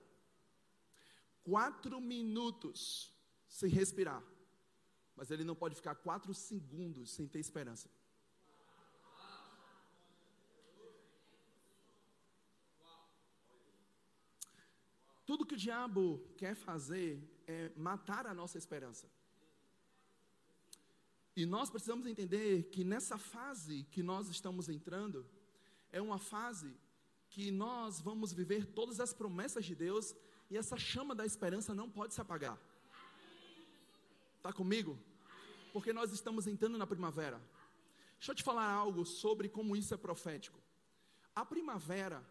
quatro minutos sem respirar, mas ele não pode ficar quatro segundos sem ter esperança. Tudo que o diabo quer fazer é matar a nossa esperança. E nós precisamos entender que nessa fase que nós estamos entrando, é uma fase que nós vamos viver todas as promessas de Deus e essa chama da esperança não pode se apagar. Está comigo? Porque nós estamos entrando na primavera. Deixa eu te falar algo sobre como isso é profético. A primavera,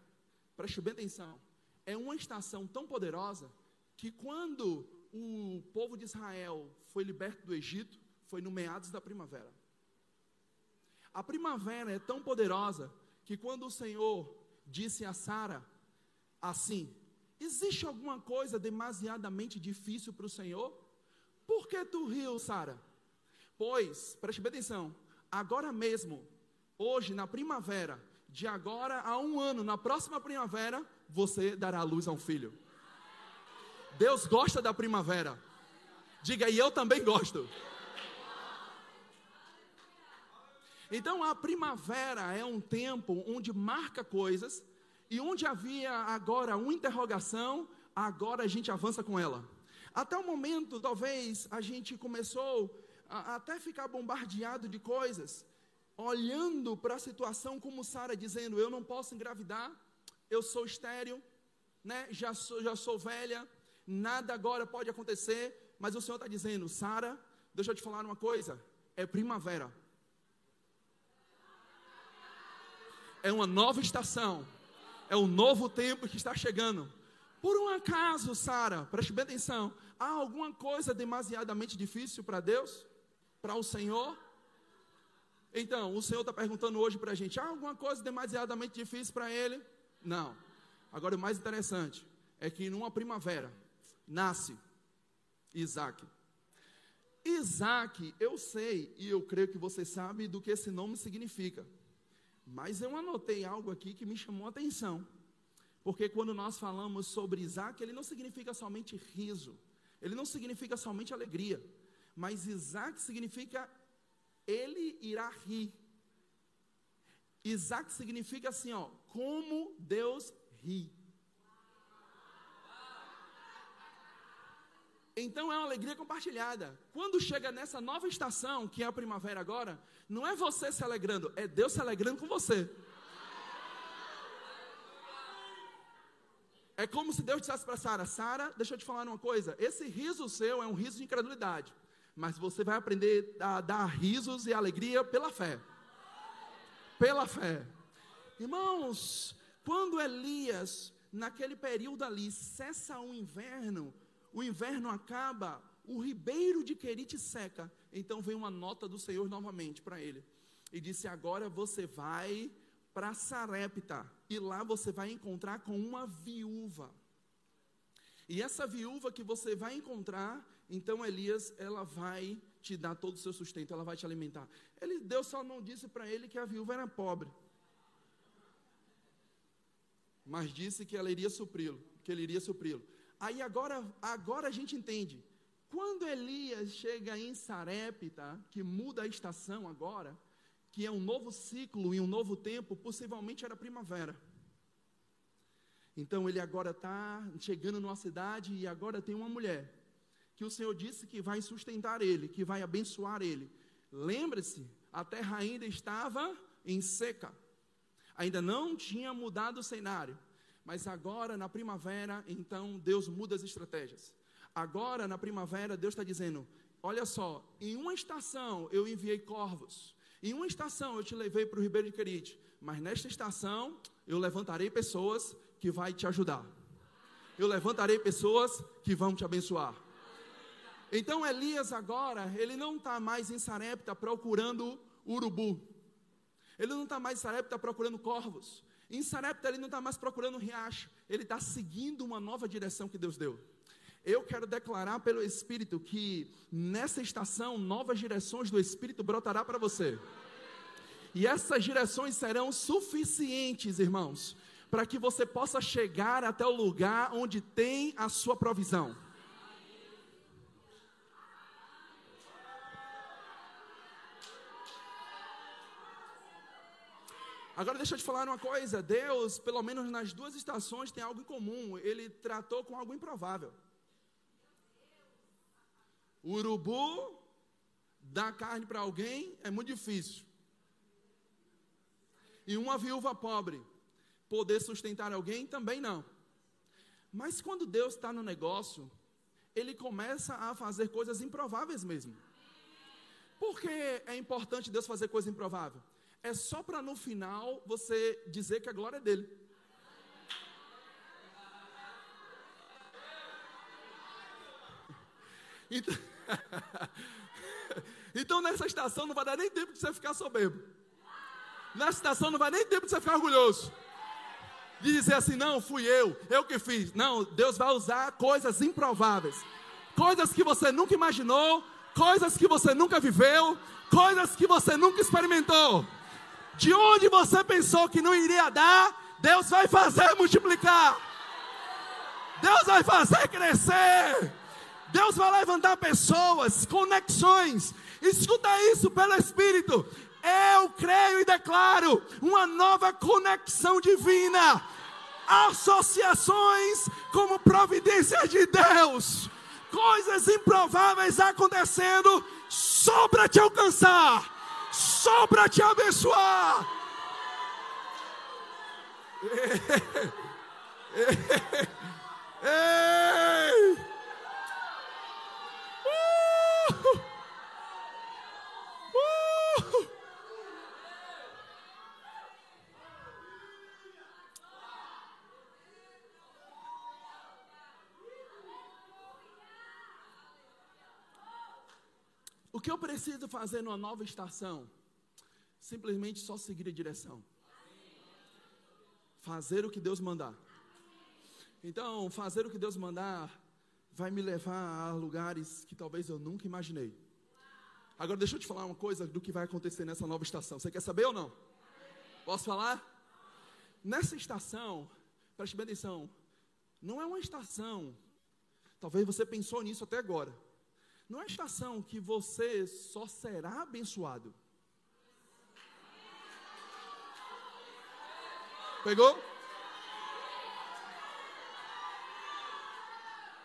preste bem atenção, é uma estação tão poderosa que quando o povo de Israel foi liberto do Egito, foi no meados da primavera. A primavera é tão poderosa que quando o Senhor disse a Sara assim: Existe alguma coisa demasiadamente difícil para o Senhor? Por que tu riu, Sara? Pois, preste bem atenção, agora mesmo, hoje na primavera, de agora a um ano, na próxima primavera, você dará luz a um filho. Deus gosta da primavera. Diga, e eu também gosto. Então a primavera é um tempo onde marca coisas e onde havia agora uma interrogação, agora a gente avança com ela. Até o momento, talvez a gente começou a, até ficar bombardeado de coisas, olhando para a situação como Sara dizendo: Eu não posso engravidar, eu sou estéril, né? já, sou, já sou velha, nada agora pode acontecer, mas o Senhor está dizendo: Sara, deixa eu te falar uma coisa, é primavera. É uma nova estação, é um novo tempo que está chegando. Por um acaso, Sara, preste bem atenção, há alguma coisa demasiadamente difícil para Deus? Para o Senhor? Então, o Senhor está perguntando hoje para a gente: há alguma coisa demasiadamente difícil para Ele? Não. Agora, o mais interessante é que numa primavera nasce Isaac. Isaac, eu sei e eu creio que você sabe do que esse nome significa. Mas eu anotei algo aqui que me chamou a atenção. Porque quando nós falamos sobre Isaac, ele não significa somente riso, ele não significa somente alegria, mas Isaac significa ele irá rir. Isaac significa assim, ó, como Deus ri. Então é uma alegria compartilhada. Quando chega nessa nova estação, que é a primavera agora, não é você se alegrando, é Deus se alegrando com você. É como se Deus dissesse para Sara: Sara, deixa eu te falar uma coisa. Esse riso seu é um riso de incredulidade mas você vai aprender a dar risos e alegria pela fé. Pela fé. Irmãos, quando Elias, naquele período ali, cessa o inverno, o inverno acaba, o ribeiro de Querite seca, então vem uma nota do Senhor novamente para ele. E disse: Agora você vai para Sarepta, e lá você vai encontrar com uma viúva. E essa viúva que você vai encontrar, então Elias, ela vai te dar todo o seu sustento, ela vai te alimentar. Ele, Deus só não disse para ele que a viúva era pobre. Mas disse que ela iria supri-lo, que ele iria supri-lo. Aí agora, agora a gente entende. Quando Elias chega em Sarepta, que muda a estação agora, que é um novo ciclo e um novo tempo, possivelmente era primavera. Então ele agora está chegando numa cidade e agora tem uma mulher que o Senhor disse que vai sustentar ele, que vai abençoar ele. Lembre-se, a terra ainda estava em seca, ainda não tinha mudado o cenário, mas agora na primavera, então Deus muda as estratégias. Agora na primavera, Deus está dizendo: olha só, em uma estação eu enviei corvos, em uma estação eu te levei para o Ribeiro de Querite, mas nesta estação eu levantarei pessoas que vai te ajudar. Eu levantarei pessoas que vão te abençoar. Então Elias agora, ele não está mais em Sarepta procurando urubu. Ele não está mais em Sarepta procurando corvos. Em Sarepta ele não está mais procurando riacho. Ele está seguindo uma nova direção que Deus deu. Eu quero declarar pelo Espírito que nessa estação novas direções do Espírito brotará para você. E essas direções serão suficientes, irmãos, para que você possa chegar até o lugar onde tem a sua provisão. Agora deixa eu te falar uma coisa: Deus, pelo menos nas duas estações, tem algo em comum. Ele tratou com algo improvável. O urubu dar carne para alguém é muito difícil. E uma viúva pobre poder sustentar alguém também não. Mas quando Deus está no negócio, Ele começa a fazer coisas improváveis mesmo. Por que é importante Deus fazer coisa improvável? É só para no final você dizer que a glória é dele. (laughs) Então, (laughs) então nessa estação não vai dar nem tempo de você ficar soberbo. Nessa estação não vai nem tempo de você ficar orgulhoso. De dizer assim, não, fui eu, eu que fiz. Não, Deus vai usar coisas improváveis. Coisas que você nunca imaginou, coisas que você nunca viveu, coisas que você nunca experimentou. De onde você pensou que não iria dar, Deus vai fazer multiplicar. Deus vai fazer crescer. Deus vai levantar pessoas, conexões. Escuta isso pelo Espírito. Eu creio e declaro uma nova conexão divina. Associações como providências de Deus. Coisas improváveis acontecendo só para te alcançar, só para te abençoar. (laughs) Ei! Uh! Uh! O que eu preciso fazer numa nova estação? Simplesmente só seguir a direção. Fazer o que Deus mandar. Então, fazer o que Deus mandar vai me levar a lugares que talvez eu nunca imaginei. Agora, deixa eu te falar uma coisa do que vai acontecer nessa nova estação. Você quer saber ou não? Posso falar? Nessa estação, preste bem atenção, não é uma estação, talvez você pensou nisso até agora. Não é estação que você só será abençoado. Pegou?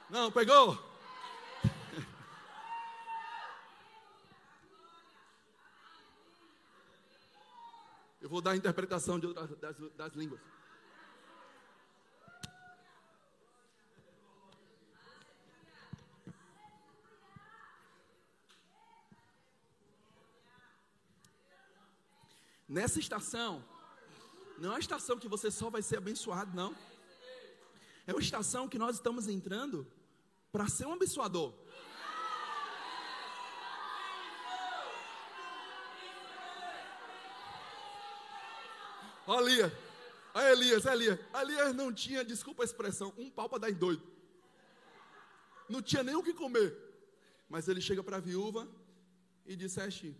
Não, pegou? Eu vou dar a interpretação de outras, das, das línguas. Nessa estação, não é uma estação que você só vai ser abençoado, não. É uma estação que nós estamos entrando para ser um abençoador. Olha Elias, olha Elias, Elias. Não tinha, desculpa a expressão, um pau para dar em doido. Não tinha nem o que comer. Mas ele chega para a viúva e disse: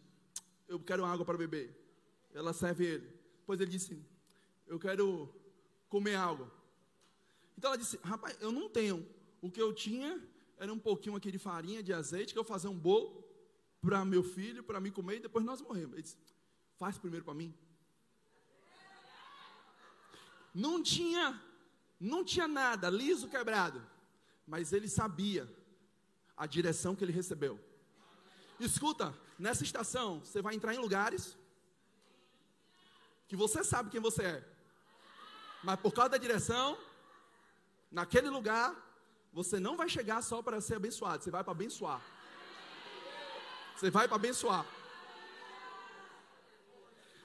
Eu quero água para beber. Ela serve ele. Depois ele disse: Eu quero comer algo. Então ela disse: Rapaz, eu não tenho. O que eu tinha era um pouquinho aqui de farinha, de azeite, que eu fazer um bolo para meu filho, para mim comer e depois nós morremos. Ele disse: Faz primeiro para mim. Não tinha, não tinha nada, liso quebrado, mas ele sabia a direção que ele recebeu. Escuta, nessa estação você vai entrar em lugares que você sabe quem você é. Mas por causa da direção, naquele lugar, você não vai chegar só para ser abençoado, você vai para abençoar. Você vai para abençoar.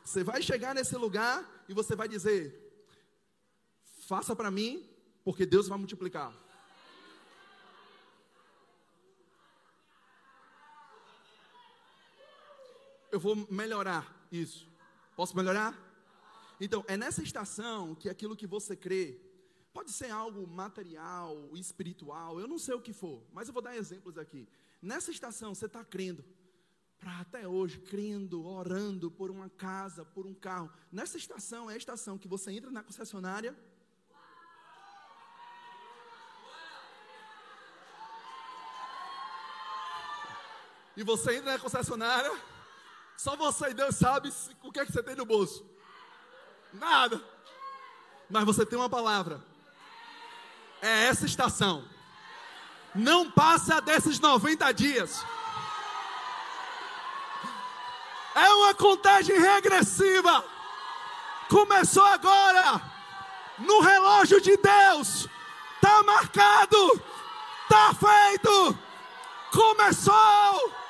Você vai chegar nesse lugar e você vai dizer: Faça para mim, porque Deus vai multiplicar. Eu vou melhorar isso. Posso melhorar? Então, é nessa estação que aquilo que você crê, pode ser algo material, espiritual, eu não sei o que for, mas eu vou dar exemplos aqui. Nessa estação, você está crendo, para até hoje, crendo, orando por uma casa, por um carro. Nessa estação, é a estação que você entra na concessionária. E você entra na concessionária, só você e Deus sabe o que é que você tem no bolso. Nada. Mas você tem uma palavra. É essa estação. Não passa desses 90 dias. É uma contagem regressiva. Começou agora. No relógio de Deus. Está marcado. Está feito. Começou.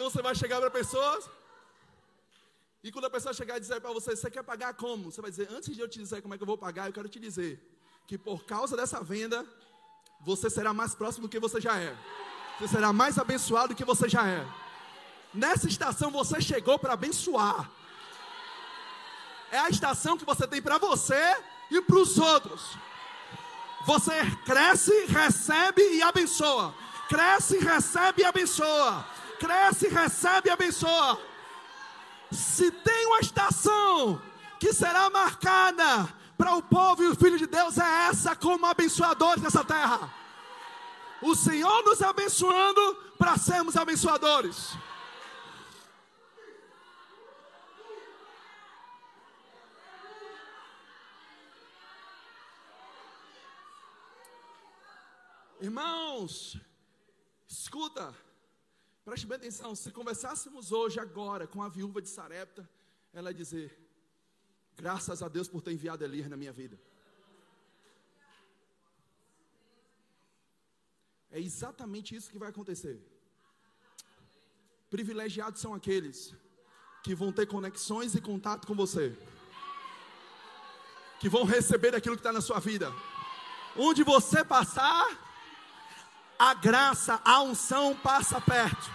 Então você vai chegar para pessoas. E quando a pessoa chegar e dizer para você, você quer pagar como? Você vai dizer, antes de eu te dizer como é que eu vou pagar, eu quero te dizer que por causa dessa venda, você será mais próximo do que você já é. Você será mais abençoado do que você já é. Nessa estação você chegou para abençoar. É a estação que você tem para você e para os outros. Você cresce, recebe e abençoa. Cresce, recebe e abençoa. Cresce, recebe e abençoa. Se tem uma estação que será marcada para o povo e o filho de Deus, é essa como abençoadores nessa terra. O Senhor nos abençoando para sermos abençoadores. Irmãos, escuta, preste bem atenção. Se conversássemos hoje, agora, com a viúva de Sarepta, ela ia dizer: Graças a Deus por ter enviado Elias na minha vida. É exatamente isso que vai acontecer. Privilegiados são aqueles que vão ter conexões e contato com você, que vão receber aquilo que está na sua vida. Onde você passar, a graça, a unção passa perto.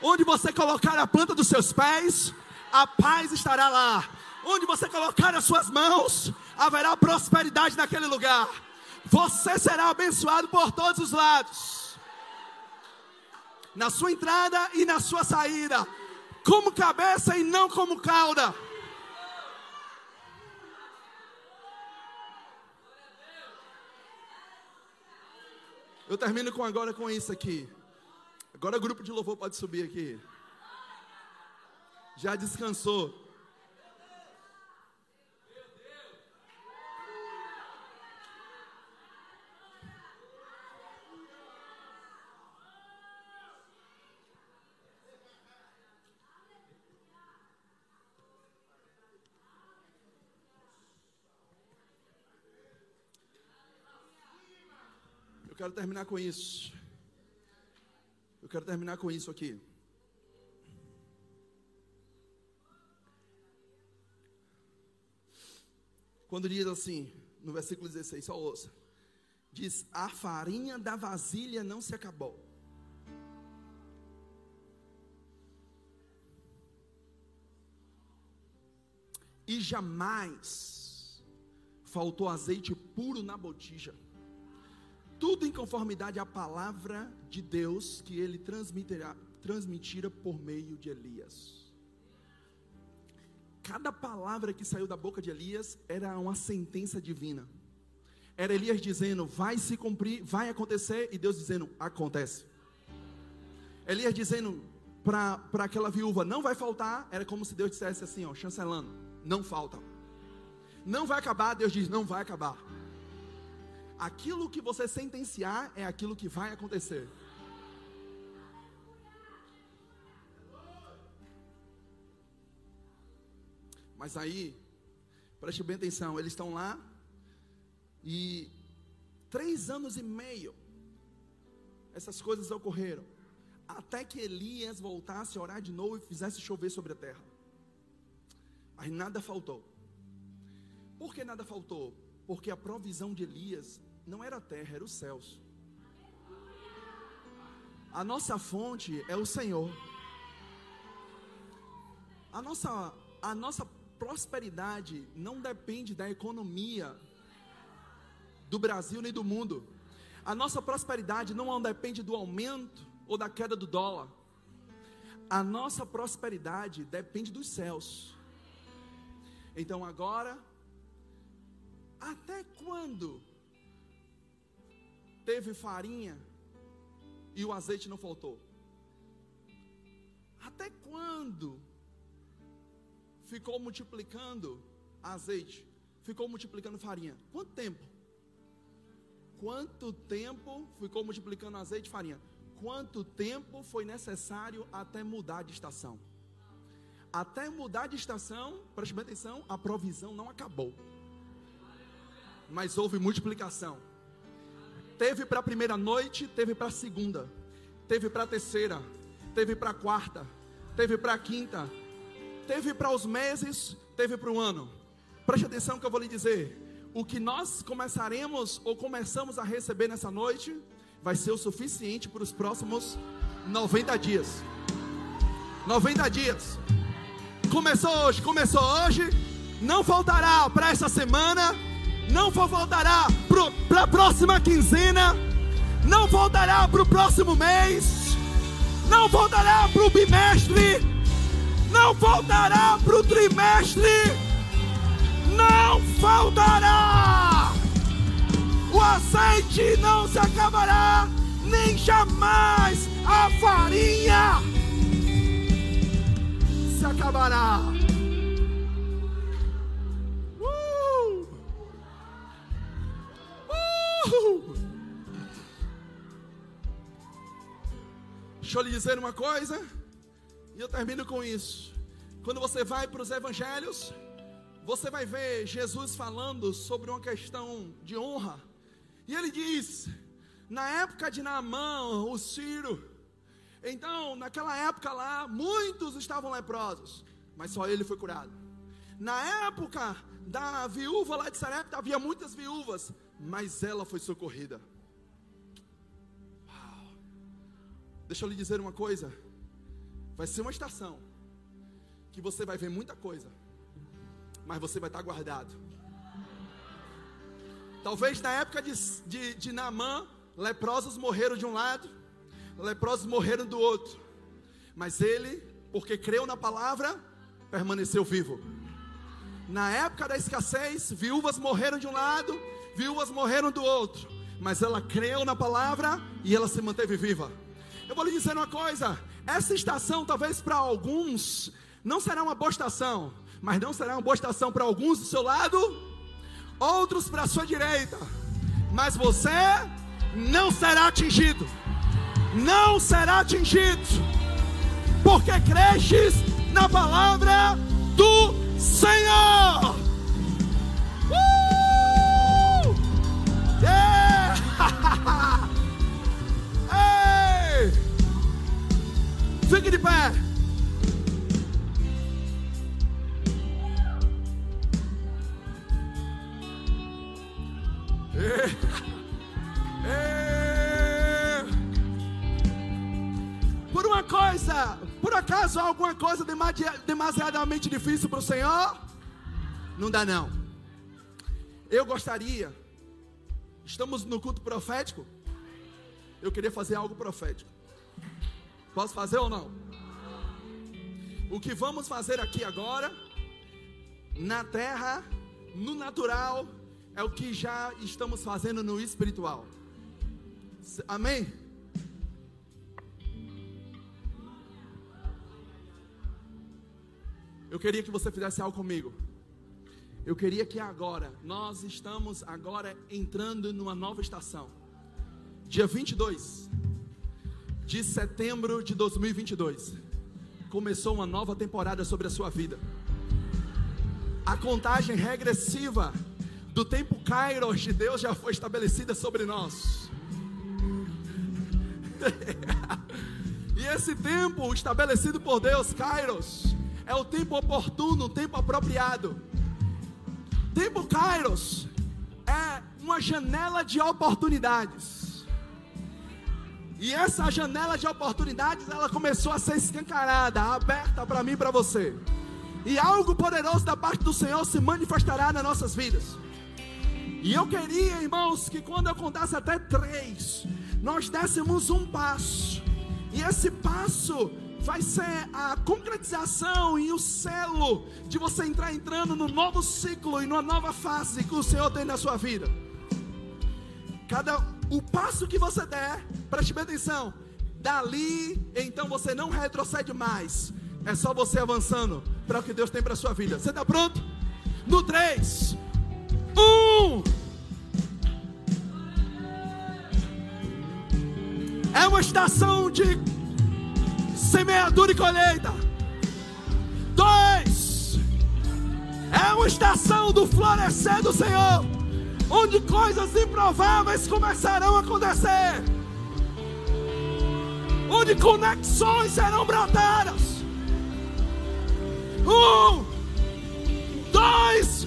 Onde você colocar a planta dos seus pés, a paz estará lá. Onde você colocar as suas mãos, haverá prosperidade naquele lugar. Você será abençoado por todos os lados. Na sua entrada e na sua saída, como cabeça e não como cauda. Eu termino com agora com isso aqui. Agora o grupo de louvor pode subir aqui. Já descansou. Quero terminar com isso. Eu quero terminar com isso aqui. Quando diz assim, no versículo 16, só ouça. Diz: A farinha da vasilha não se acabou. E jamais faltou azeite puro na botija tudo em conformidade à palavra de Deus que ele transmitirá, transmitira por meio de Elias. Cada palavra que saiu da boca de Elias era uma sentença divina. Era Elias dizendo, vai se cumprir, vai acontecer, e Deus dizendo, acontece. Elias dizendo para aquela viúva, não vai faltar, era como se Deus dissesse assim, ó, chancelando, não falta. Não vai acabar, Deus diz, não vai acabar aquilo que você sentenciar é aquilo que vai acontecer. Mas aí, preste bem atenção, eles estão lá e três anos e meio essas coisas ocorreram até que Elias voltasse a orar de novo e fizesse chover sobre a terra. Aí nada faltou. Por que nada faltou? Porque a provisão de Elias não era a terra, era os céus. A nossa fonte é o Senhor. A nossa, a nossa prosperidade não depende da economia do Brasil nem do mundo. A nossa prosperidade não depende do aumento ou da queda do dólar. A nossa prosperidade depende dos céus. Então agora até quando teve farinha e o azeite não faltou? Até quando ficou multiplicando azeite? Ficou multiplicando farinha? Quanto tempo? Quanto tempo ficou multiplicando azeite e farinha? Quanto tempo foi necessário até mudar de estação? Até mudar de estação, preste bem atenção, a provisão não acabou mas houve multiplicação. Teve para a primeira noite, teve para a segunda, teve para a terceira, teve para a quarta, teve para a quinta, teve para os meses, teve para o ano. Preste atenção que eu vou lhe dizer. O que nós começaremos ou começamos a receber nessa noite vai ser o suficiente para os próximos 90 dias. 90 dias. Começou hoje, começou hoje. Não faltará para essa semana. Não faltará para a próxima quinzena. Não faltará para o próximo mês. Não faltará para o bimestre. Não faltará para o trimestre. Não faltará. O azeite não se acabará, nem jamais a farinha se acabará. Deixa eu lhe dizer uma coisa, e eu termino com isso. Quando você vai para os evangelhos, você vai ver Jesus falando sobre uma questão de honra. E ele diz: na época de Naamã, o Ciro, então, naquela época lá, muitos estavam leprosos, mas só ele foi curado. Na época da viúva lá de Sarepta, havia muitas viúvas, mas ela foi socorrida. Deixa eu lhe dizer uma coisa: vai ser uma estação que você vai ver muita coisa, mas você vai estar guardado. Talvez na época de, de, de Naamã, leprosos morreram de um lado, leprosos morreram do outro. Mas ele, porque creu na palavra, permaneceu vivo. Na época da escassez, viúvas morreram de um lado, viúvas morreram do outro. Mas ela creu na palavra e ela se manteve viva. Eu vou lhe dizer uma coisa: essa estação, talvez para alguns, não será uma boa estação, mas não será uma boa estação para alguns do seu lado outros para a sua direita, mas você não será atingido. Não será atingido, porque cresces na palavra do Senhor. Fique de pé. (laughs) Por uma coisa, por acaso há alguma coisa demasiadamente difícil para o Senhor? Não dá não. Eu gostaria, estamos no culto profético. Eu queria fazer algo profético. Posso fazer ou não? O que vamos fazer aqui agora, na terra, no natural, é o que já estamos fazendo no espiritual. Amém? Eu queria que você fizesse algo comigo. Eu queria que agora, nós estamos agora entrando numa nova estação. Dia 22 de setembro de 2022. Começou uma nova temporada sobre a sua vida. A contagem regressiva do tempo Kairos de Deus já foi estabelecida sobre nós. (laughs) e esse tempo estabelecido por Deus, Kairos, é o tempo oportuno, o tempo apropriado. Tempo Kairos é uma janela de oportunidades. E essa janela de oportunidades, ela começou a ser escancarada, aberta para mim e para você. E algo poderoso da parte do Senhor se manifestará nas nossas vidas. E eu queria, irmãos, que quando eu contasse até três, nós dessemos um passo. E esse passo vai ser a concretização e o selo de você entrar entrando no novo ciclo e numa nova fase que o Senhor tem na sua vida. Cada o passo que você der, preste bem atenção. Dali, então você não retrocede mais. É só você avançando para o que Deus tem para a sua vida. Você está pronto? No 3, um. É uma estação de semeadura e colheita. Dois. É uma estação do florescer do Senhor onde coisas improváveis começarão a acontecer, onde conexões serão brotadas. Um, dois,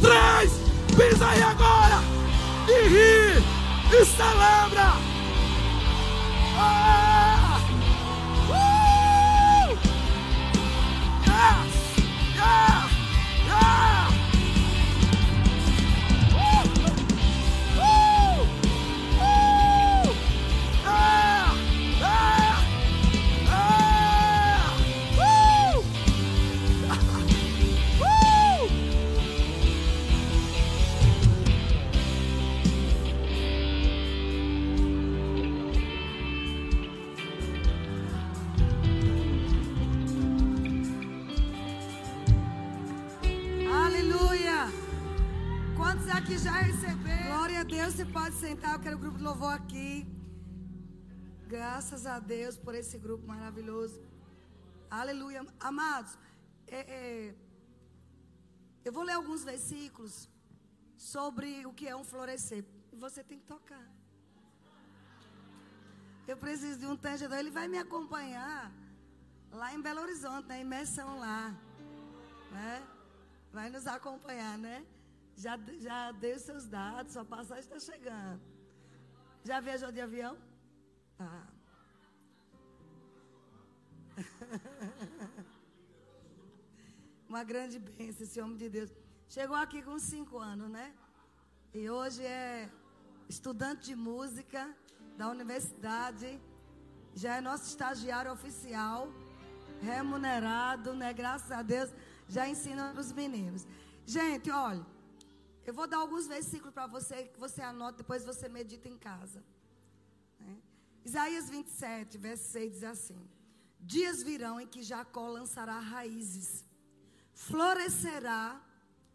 três, pisa aí agora e ri e celebra. Ah, uh, yes, yes. Que já recebeu. Glória a Deus, você pode sentar. Eu quero o grupo de louvor aqui. Graças a Deus por esse grupo maravilhoso. Aleluia. Amados, é, é, eu vou ler alguns versículos sobre o que é um florescer. E você tem que tocar. Eu preciso de um tangedor. Ele vai me acompanhar lá em Belo Horizonte, na imersão lá. Né? Vai nos acompanhar, né? Já, já dei os seus dados, sua passagem está chegando. Já viajou de avião? Ah. (laughs) Uma grande bênção, esse homem de Deus. Chegou aqui com cinco anos, né? E hoje é estudante de música da universidade. Já é nosso estagiário oficial, remunerado, né? Graças a Deus, já ensina os meninos. Gente, olha, eu vou dar alguns versículos para você, que você anota, depois você medita em casa. Né? Isaías 27, verso 6 diz assim: Dias virão em que Jacó lançará raízes, florescerá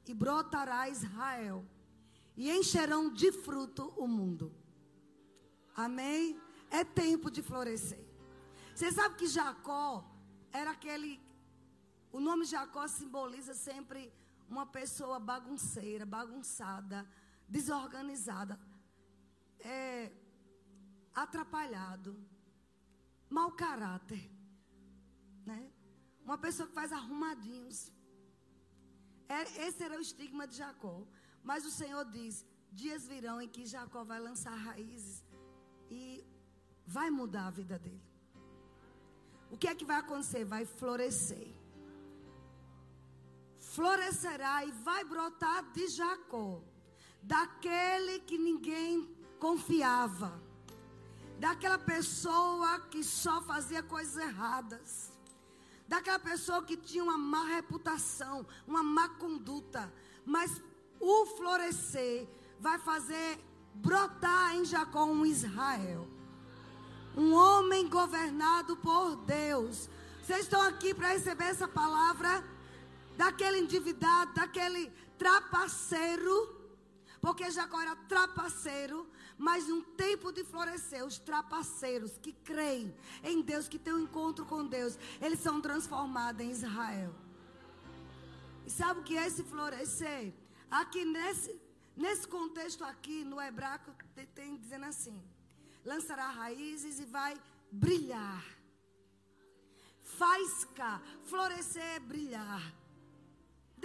e brotará Israel, e encherão de fruto o mundo. Amém? É tempo de florescer. Você sabe que Jacó era aquele. O nome Jacó simboliza sempre uma pessoa bagunceira, bagunçada, desorganizada, é, atrapalhado, mau caráter, né? Uma pessoa que faz arrumadinhos. É, esse era o estigma de Jacó. Mas o Senhor diz: dias virão em que Jacó vai lançar raízes e vai mudar a vida dele. O que é que vai acontecer? Vai florescer florescerá e vai brotar de Jacó, daquele que ninguém confiava, daquela pessoa que só fazia coisas erradas, daquela pessoa que tinha uma má reputação, uma má conduta, mas o florescer vai fazer brotar em Jacó um Israel. Um homem governado por Deus. Vocês estão aqui para receber essa palavra? Daquele endividado, daquele trapaceiro, porque Jacó era trapaceiro, mas num tempo de florescer, os trapaceiros que creem em Deus, que têm um encontro com Deus, eles são transformados em Israel. E sabe o que é esse florescer? Aqui nesse, nesse contexto aqui, no hebraico, tem, tem dizendo assim: lançará raízes e vai brilhar. Faisca, florescer é brilhar.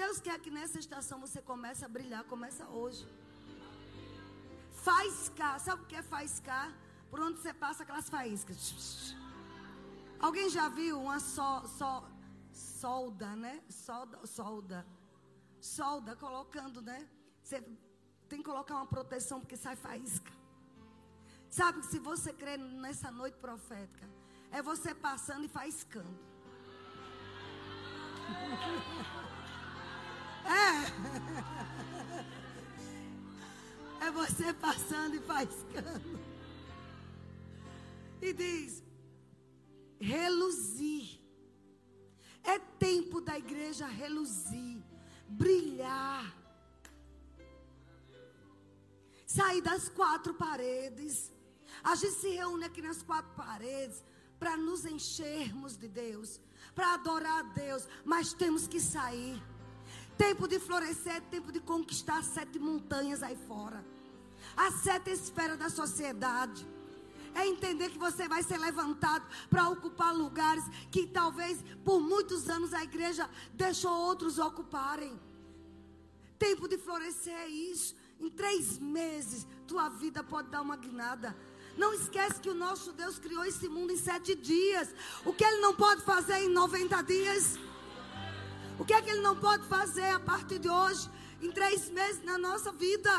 Deus quer que nessa estação você comece a brilhar, começa hoje. Faiscar, sabe o que é faiscar? Por onde você passa aquelas faíscas. Alguém já viu uma so, so, solda, né? Solda, solda. Solda, colocando, né? Você tem que colocar uma proteção porque sai faísca. Sabe que se você crê nessa noite profética, é você passando e faiscando. (laughs) É. É você passando e faiscando. E diz: reluzir. É tempo da igreja reluzir, brilhar. Sair das quatro paredes. A gente se reúne aqui nas quatro paredes para nos enchermos de Deus, para adorar a Deus, mas temos que sair. Tempo de florescer, tempo de conquistar sete montanhas aí fora. A sete esfera da sociedade. É entender que você vai ser levantado para ocupar lugares que talvez por muitos anos a igreja deixou outros ocuparem. Tempo de florescer é isso. Em três meses, tua vida pode dar uma guinada. Não esquece que o nosso Deus criou esse mundo em sete dias. O que ele não pode fazer em 90 dias? O que é que ele não pode fazer a partir de hoje, em três meses na nossa vida?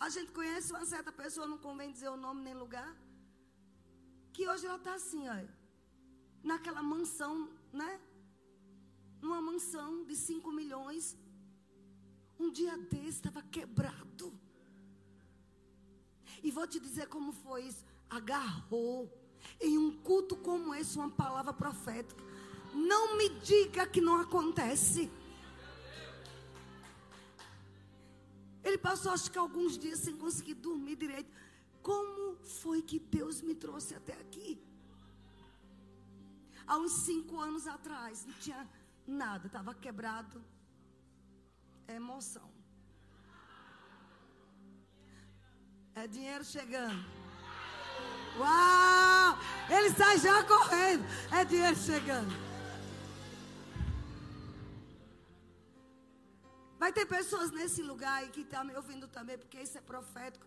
A gente conhece uma certa pessoa, não convém dizer o nome nem lugar, que hoje ela está assim, olha, naquela mansão, né? Numa mansão de 5 milhões. Um dia desse estava quebrado. E vou te dizer como foi isso. Agarrou em um culto como esse uma palavra profética. Não me diga que não acontece. Ele passou, acho que alguns dias sem conseguir dormir direito. Como foi que Deus me trouxe até aqui? Há uns cinco anos atrás, não tinha nada, estava quebrado. É emoção. É dinheiro chegando. Uau! Ele sai já correndo. É dinheiro chegando. Vai ter pessoas nesse lugar aí que estão tá me ouvindo também, porque isso é profético.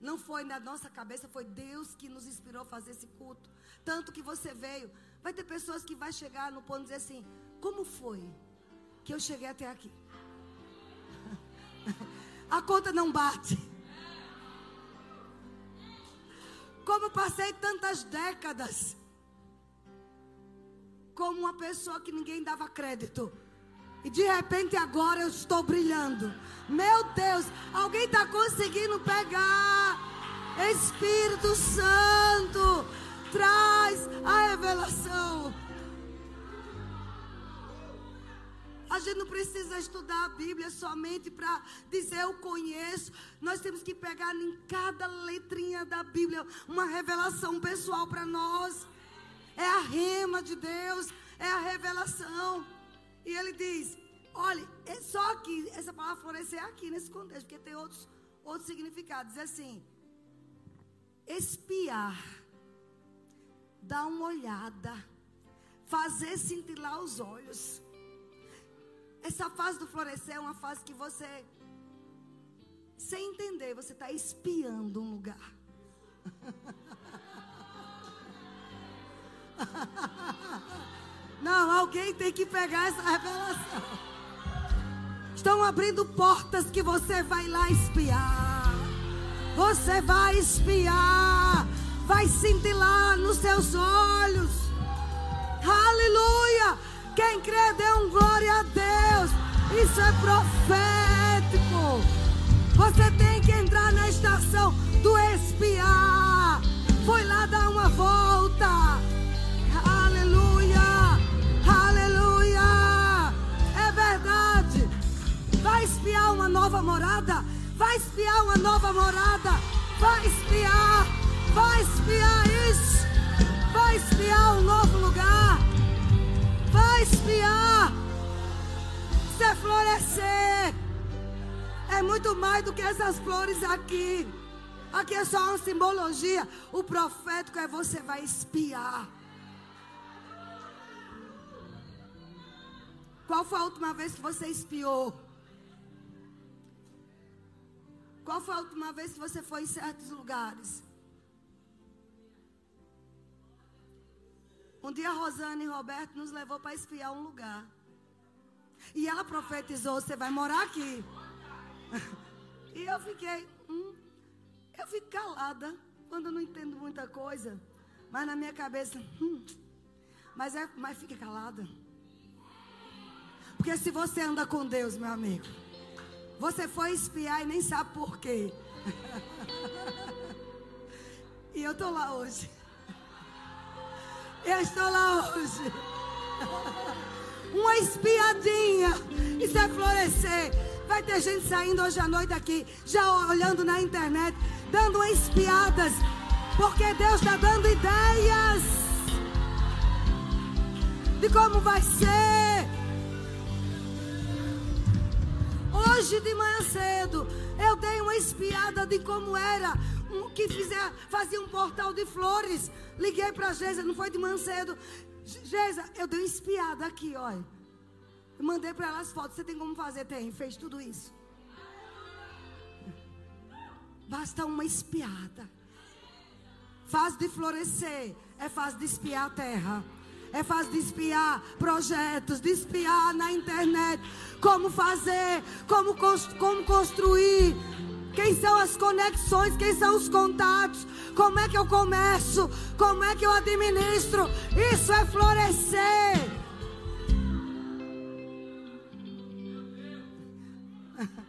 Não foi na nossa cabeça, foi Deus que nos inspirou a fazer esse culto. Tanto que você veio. Vai ter pessoas que vai chegar no ponto de dizer assim: Como foi que eu cheguei até aqui? (laughs) A conta não bate. Como passei tantas décadas como uma pessoa que ninguém dava crédito. E de repente agora eu estou brilhando. Meu Deus, alguém está conseguindo pegar? Espírito Santo, traz a revelação. A gente não precisa estudar a Bíblia somente para dizer eu conheço. Nós temos que pegar em cada letrinha da Bíblia uma revelação pessoal para nós. É a rema de Deus, é a revelação. E ele diz: olha, é só aqui, essa palavra florescer é aqui nesse contexto, porque tem outros, outros significados. Diz assim: espiar, dar uma olhada, fazer cintilar os olhos. Essa fase do florescer é uma fase que você, sem entender, você está espiando um lugar. (laughs) Não, alguém tem que pegar essa revelação. Estão abrindo portas que você vai lá espiar. Você vai espiar. Vai cintilar nos seus olhos. Aleluia. Quem crê, dê um glória a Deus. Isso é profético. Você tem que entrar na estação do espiar. Foi lá dar uma volta. Uma nova morada. Vai espiar uma nova morada. Vai espiar. Vai espiar isso. Vai espiar um novo lugar vai espiar. É florescer. É muito mais do que essas flores aqui. Aqui é só uma simbologia. O profético é você vai espiar. Qual foi a última vez que você espiou? Qual foi a última vez que você foi em certos lugares? Um dia Rosane e Roberto nos levou para espiar um lugar. E ela profetizou: você vai morar aqui. (laughs) e eu fiquei, hum, eu fico calada quando eu não entendo muita coisa. Mas na minha cabeça, hum, mas, é, mas fica calada. Porque se você anda com Deus, meu amigo, você foi espiar e nem sabe por quê. e eu estou lá hoje. Eu estou lá hoje. Uma espiadinha. Isso é florescer. Vai ter gente saindo hoje à noite aqui, já olhando na internet, dando espiadas. Porque Deus está dando ideias de como vai ser. Hoje de manhã cedo, eu dei uma espiada de como era um, que fizer, fazia um portal de flores. Liguei para a Geisa, não foi de manhã cedo. Geisa, eu dei uma espiada aqui, olha. mandei para ela as fotos. Você tem como fazer? Tem, fez tudo isso. Basta uma espiada. Fase de florescer é fase de espiar a terra. É fase de espiar projetos, de espiar na internet. Como fazer, como, como construir quem são as conexões? Quem são os contatos? Como é que eu começo? Como é que eu administro? Isso é florescer. (laughs)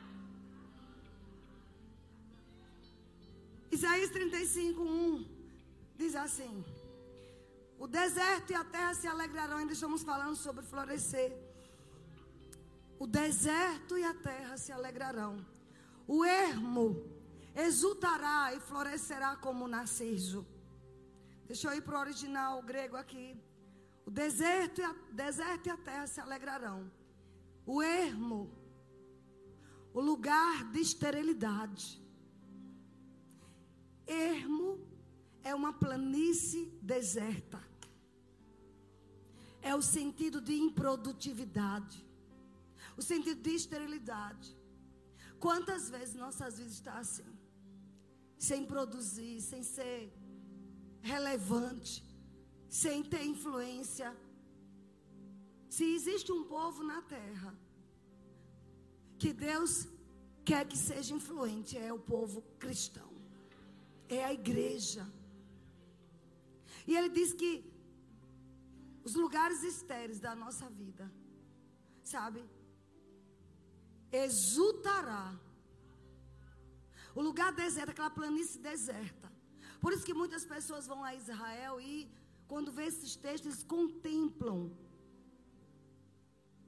Isaías 35, 1 diz assim: O deserto e a terra se alegrarão. Ainda estamos falando sobre florescer. O deserto e a terra se alegrarão O ermo exultará e florescerá como o narciso. Deixa eu ir para o original grego aqui. O deserto e, a, deserto e a terra se alegrarão. O ermo, o lugar de esterilidade. Ermo é uma planície deserta. É o sentido de improdutividade. O sentido de esterilidade. Quantas vezes nossas vidas estão assim? Sem produzir, sem ser relevante, sem ter influência. Se existe um povo na terra que Deus quer que seja influente, é o povo cristão, é a igreja. E ele diz que os lugares estéreis da nossa vida, sabe? Exultará. O lugar deserto, aquela planície deserta. Por isso que muitas pessoas vão a Israel e, quando vê esses textos, eles contemplam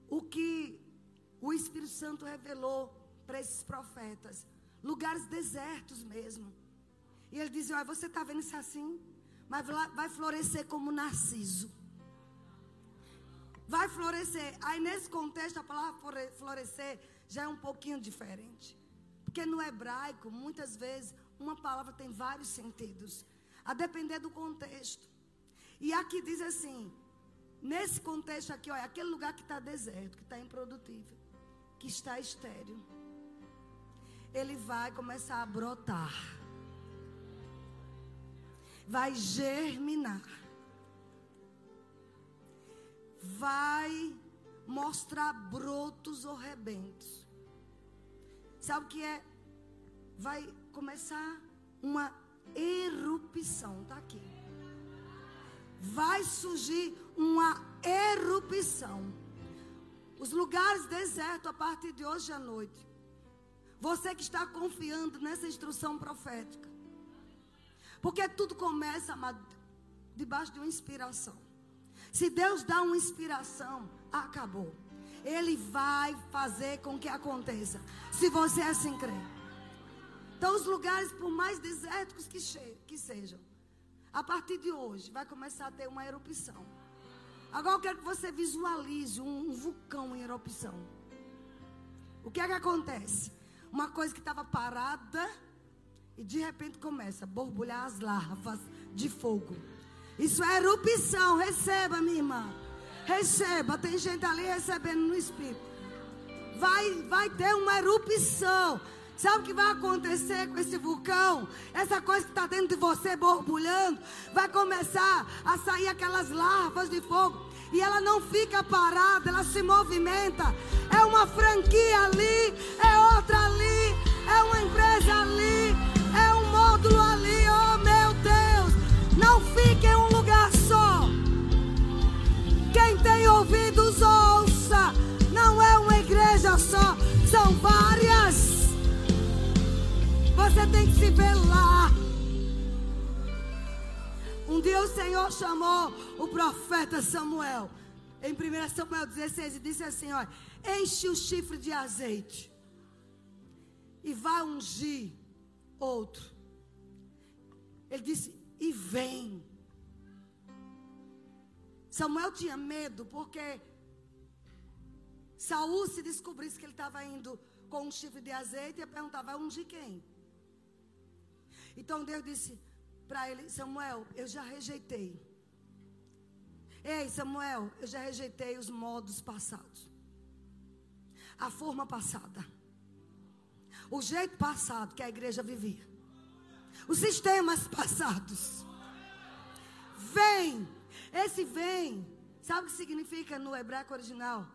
o que o Espírito Santo revelou para esses profetas. Lugares desertos mesmo. E ele diz: Olha, você está vendo isso assim? Mas vai florescer como narciso. Vai florescer. Aí nesse contexto, a palavra florescer já é um pouquinho diferente. Porque no hebraico, muitas vezes, uma palavra tem vários sentidos. A depender do contexto. E aqui diz assim: nesse contexto aqui, olha, aquele lugar que está deserto, que está improdutível, que está estéreo, ele vai começar a brotar, vai germinar, vai mostrar brotos ou rebentos. Sabe o que é? Vai começar uma erupção, tá aqui. Vai surgir uma erupção. Os lugares desertos a partir de hoje à noite. Você que está confiando nessa instrução profética. Porque tudo começa, debaixo de uma inspiração. Se Deus dá uma inspiração, acabou. Ele vai fazer com que aconteça. Se você assim crer. Então, os lugares, por mais desérticos que, que sejam, a partir de hoje, vai começar a ter uma erupção. Agora eu quero que você visualize um, um vulcão em erupção. O que é que acontece? Uma coisa que estava parada e de repente começa a borbulhar as larvas de fogo. Isso é erupção. Receba, minha irmã. Receba. Tem gente ali recebendo no Espírito. Vai, vai ter uma erupção. Sabe o que vai acontecer com esse vulcão? Essa coisa que está dentro de você borbulhando, vai começar a sair aquelas larvas de fogo. E ela não fica parada, ela se movimenta. É uma franquia ali, é outra ali, é uma empresa ali, fique em um lugar só. Quem tem ouvidos, ouça. Não é uma igreja só, são várias. Você tem que se velar. Um dia o Senhor chamou o profeta Samuel. Em 1 Samuel 16, e disse assim: olha, enche o chifre de azeite. E vai ungir outro. Ele disse: e vem. Samuel tinha medo porque Saul se descobrisse que ele estava indo com um chifre de azeite e perguntava: ungir quem? Então Deus disse para ele: Samuel, eu já rejeitei. Ei, Samuel, eu já rejeitei os modos passados. A forma passada. O jeito passado que a igreja vivia. Os sistemas passados. Vem. Esse vem. Sabe o que significa no hebraico original?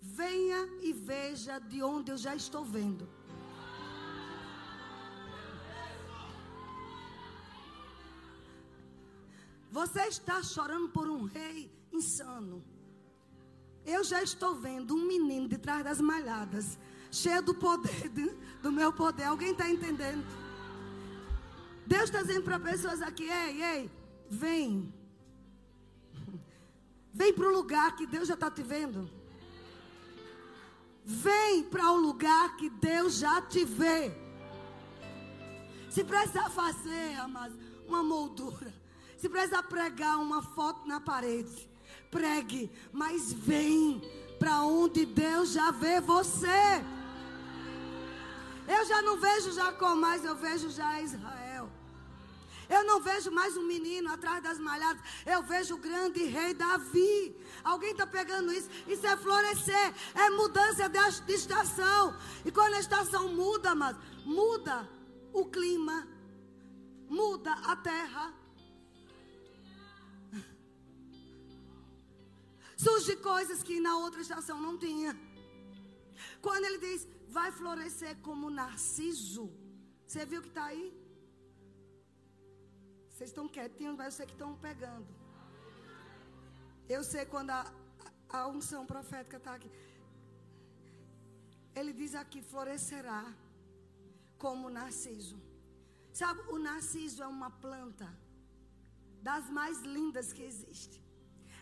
Venha e veja de onde eu já estou vendo. Você está chorando por um rei insano. Eu já estou vendo um menino de trás das malhadas, cheio do poder, do meu poder. Alguém está entendendo? Deus está dizendo para pessoas aqui: ei, ei, vem. Vem para o lugar que Deus já está te vendo. vem para o lugar que Deus já te vê. Se precisar fazer, amados, uma moldura, se precisar pregar uma foto na parede, pregue, mas vem para onde Deus já vê você. Eu já não vejo Jacó mais, eu vejo já Israel. Eu não vejo mais um menino atrás das malhadas. Eu vejo o grande rei Davi. Alguém está pegando isso? Isso é florescer. É mudança de estação. E quando a estação muda, mas muda o clima, muda a terra. (laughs) Surge coisas que na outra estação não tinha. Quando ele diz, vai florescer como narciso. Você viu que está aí? Vocês estão quietinhos, mas eu sei que estão pegando. Eu sei quando a, a unção profética está aqui. Ele diz aqui: florescerá como narciso. Sabe, o narciso é uma planta das mais lindas que existe.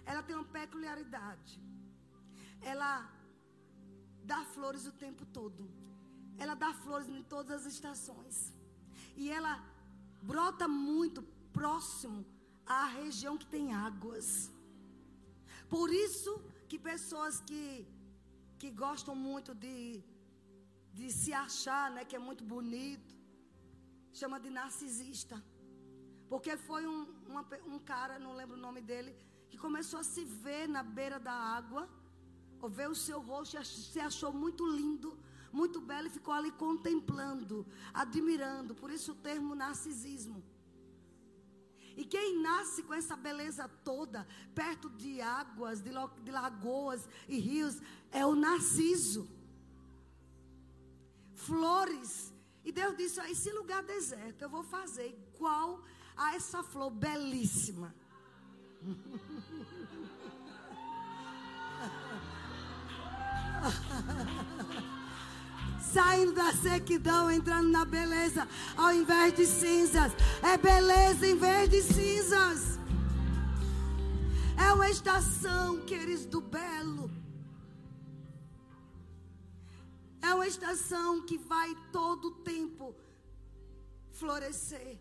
Ela tem uma peculiaridade. Ela dá flores o tempo todo. Ela dá flores em todas as estações. E ela brota muito próximo à região que tem águas. Por isso que pessoas que, que gostam muito de, de se achar, né, que é muito bonito, chama de narcisista. Porque foi um, uma, um cara, não lembro o nome dele, que começou a se ver na beira da água, ou ver o seu rosto, se achou muito lindo, muito belo e ficou ali contemplando, admirando. Por isso o termo narcisismo. E quem nasce com essa beleza toda, perto de águas, de, de lagoas e rios, é o narciso. Flores. E Deus disse: esse lugar deserto eu vou fazer igual a essa flor belíssima. (laughs) saindo da sequidão, entrando na beleza, ao invés de cinzas. É beleza em vez de cinzas. É uma estação, queridos, do belo. É uma estação que vai todo o tempo florescer.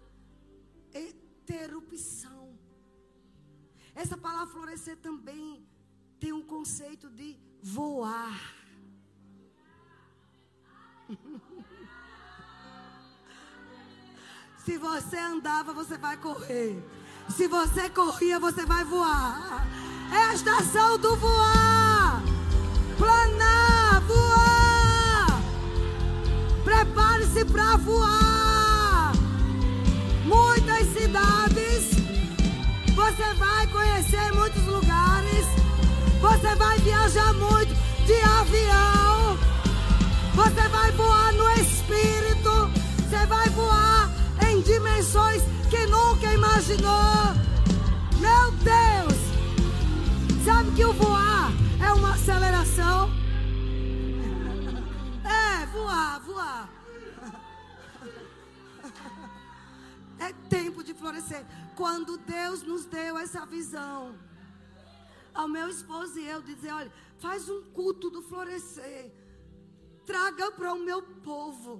Interrupção. Essa palavra florescer também tem um conceito de voar. (laughs) Se você andava, você vai correr. Se você corria, você vai voar. É a estação do voar. Planar, voar. Prepare-se para voar. Muitas cidades. Você vai conhecer muitos lugares. Você vai viajar muito de avião. Você vai voar no espírito. Você vai voar em dimensões que nunca imaginou. Meu Deus! Sabe que o voar é uma aceleração? É, voar, voar. É tempo de florescer. Quando Deus nos deu essa visão, ao meu esposo e eu dizer, olha, faz um culto do florescer traga para o meu povo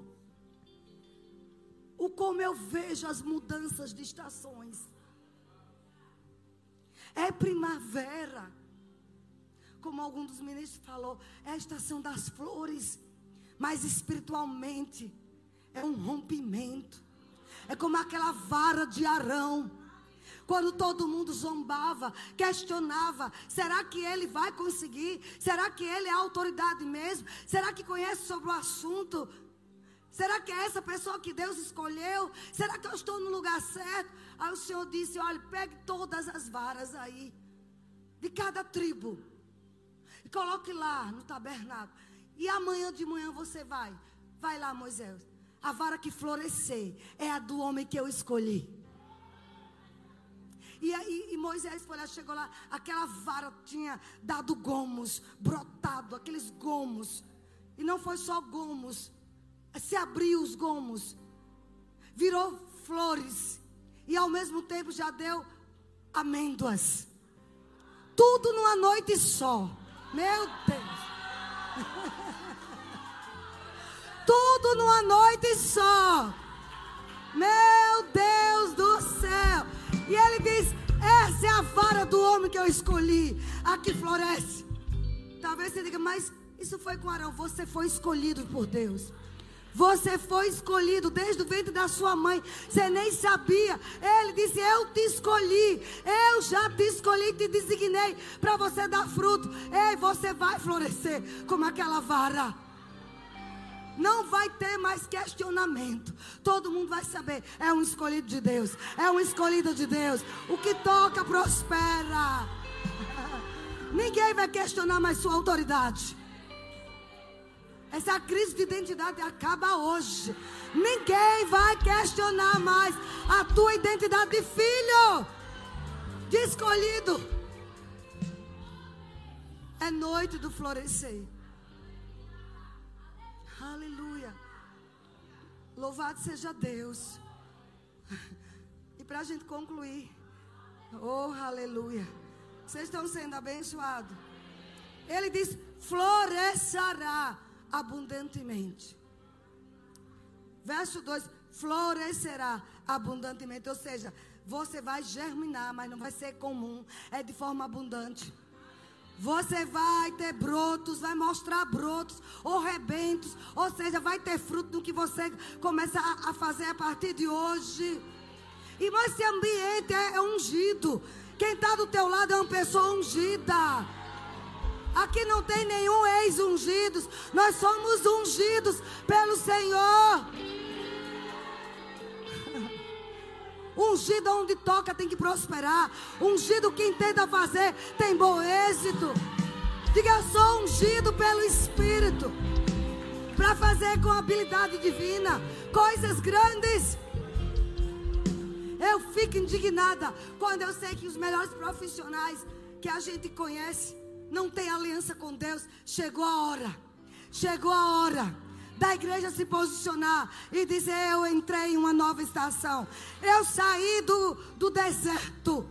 o como eu vejo as mudanças de estações. É primavera, como algum dos ministros falou, é a estação das flores, mas espiritualmente é um rompimento. É como aquela vara de Arão quando todo mundo zombava, questionava: será que ele vai conseguir? Será que ele é autoridade mesmo? Será que conhece sobre o assunto? Será que é essa pessoa que Deus escolheu? Será que eu estou no lugar certo? Aí o Senhor disse: olha, pegue todas as varas aí, de cada tribo, e coloque lá no tabernáculo. E amanhã de manhã você vai. Vai lá, Moisés. A vara que florescer é a do homem que eu escolhi. E, e, Moisés foi lá, chegou lá, aquela vara tinha dado gomos, brotado, aqueles gomos. E não foi só gomos, se abriu os gomos, virou flores. E ao mesmo tempo já deu amêndoas. Tudo numa noite só. Meu Deus. (laughs) Tudo numa noite só. Meu Deus do céu. E ele diz: Essa é a vara do homem que eu escolhi. Aqui floresce. Talvez você diga, mas isso foi com Arão. Você foi escolhido por Deus. Você foi escolhido desde o ventre da sua mãe. Você nem sabia. Ele disse: Eu te escolhi. Eu já te escolhi, te designei para você dar fruto. Ei, você vai florescer como aquela vara. Não vai ter mais questionamento. Todo mundo vai saber. É um escolhido de Deus. É um escolhido de Deus. O que toca prospera. (laughs) Ninguém vai questionar mais sua autoridade. Essa crise de identidade acaba hoje. Ninguém vai questionar mais a tua identidade de filho, de escolhido. É noite do florescer. Louvado seja Deus. E para a gente concluir, oh aleluia. Vocês estão sendo abençoados. Ele diz: florescerá abundantemente. Verso 2: florescerá abundantemente. Ou seja, você vai germinar, mas não vai ser comum, é de forma abundante. Você vai ter brotos, vai mostrar brotos ou rebentos, ou seja, vai ter fruto do que você começa a, a fazer a partir de hoje. E esse ambiente é, é ungido. Quem está do teu lado é uma pessoa ungida. Aqui não tem nenhum ex-ungidos. Nós somos ungidos pelo Senhor. Ungido onde toca tem que prosperar. Ungido que entenda fazer tem bom êxito. Diga, eu sou ungido pelo Espírito. Para fazer com habilidade divina coisas grandes. Eu fico indignada quando eu sei que os melhores profissionais que a gente conhece não tem aliança com Deus, chegou a hora. Chegou a hora da igreja se posicionar e dizer: Eu entrei em uma nova estação. Eu saí do, do deserto.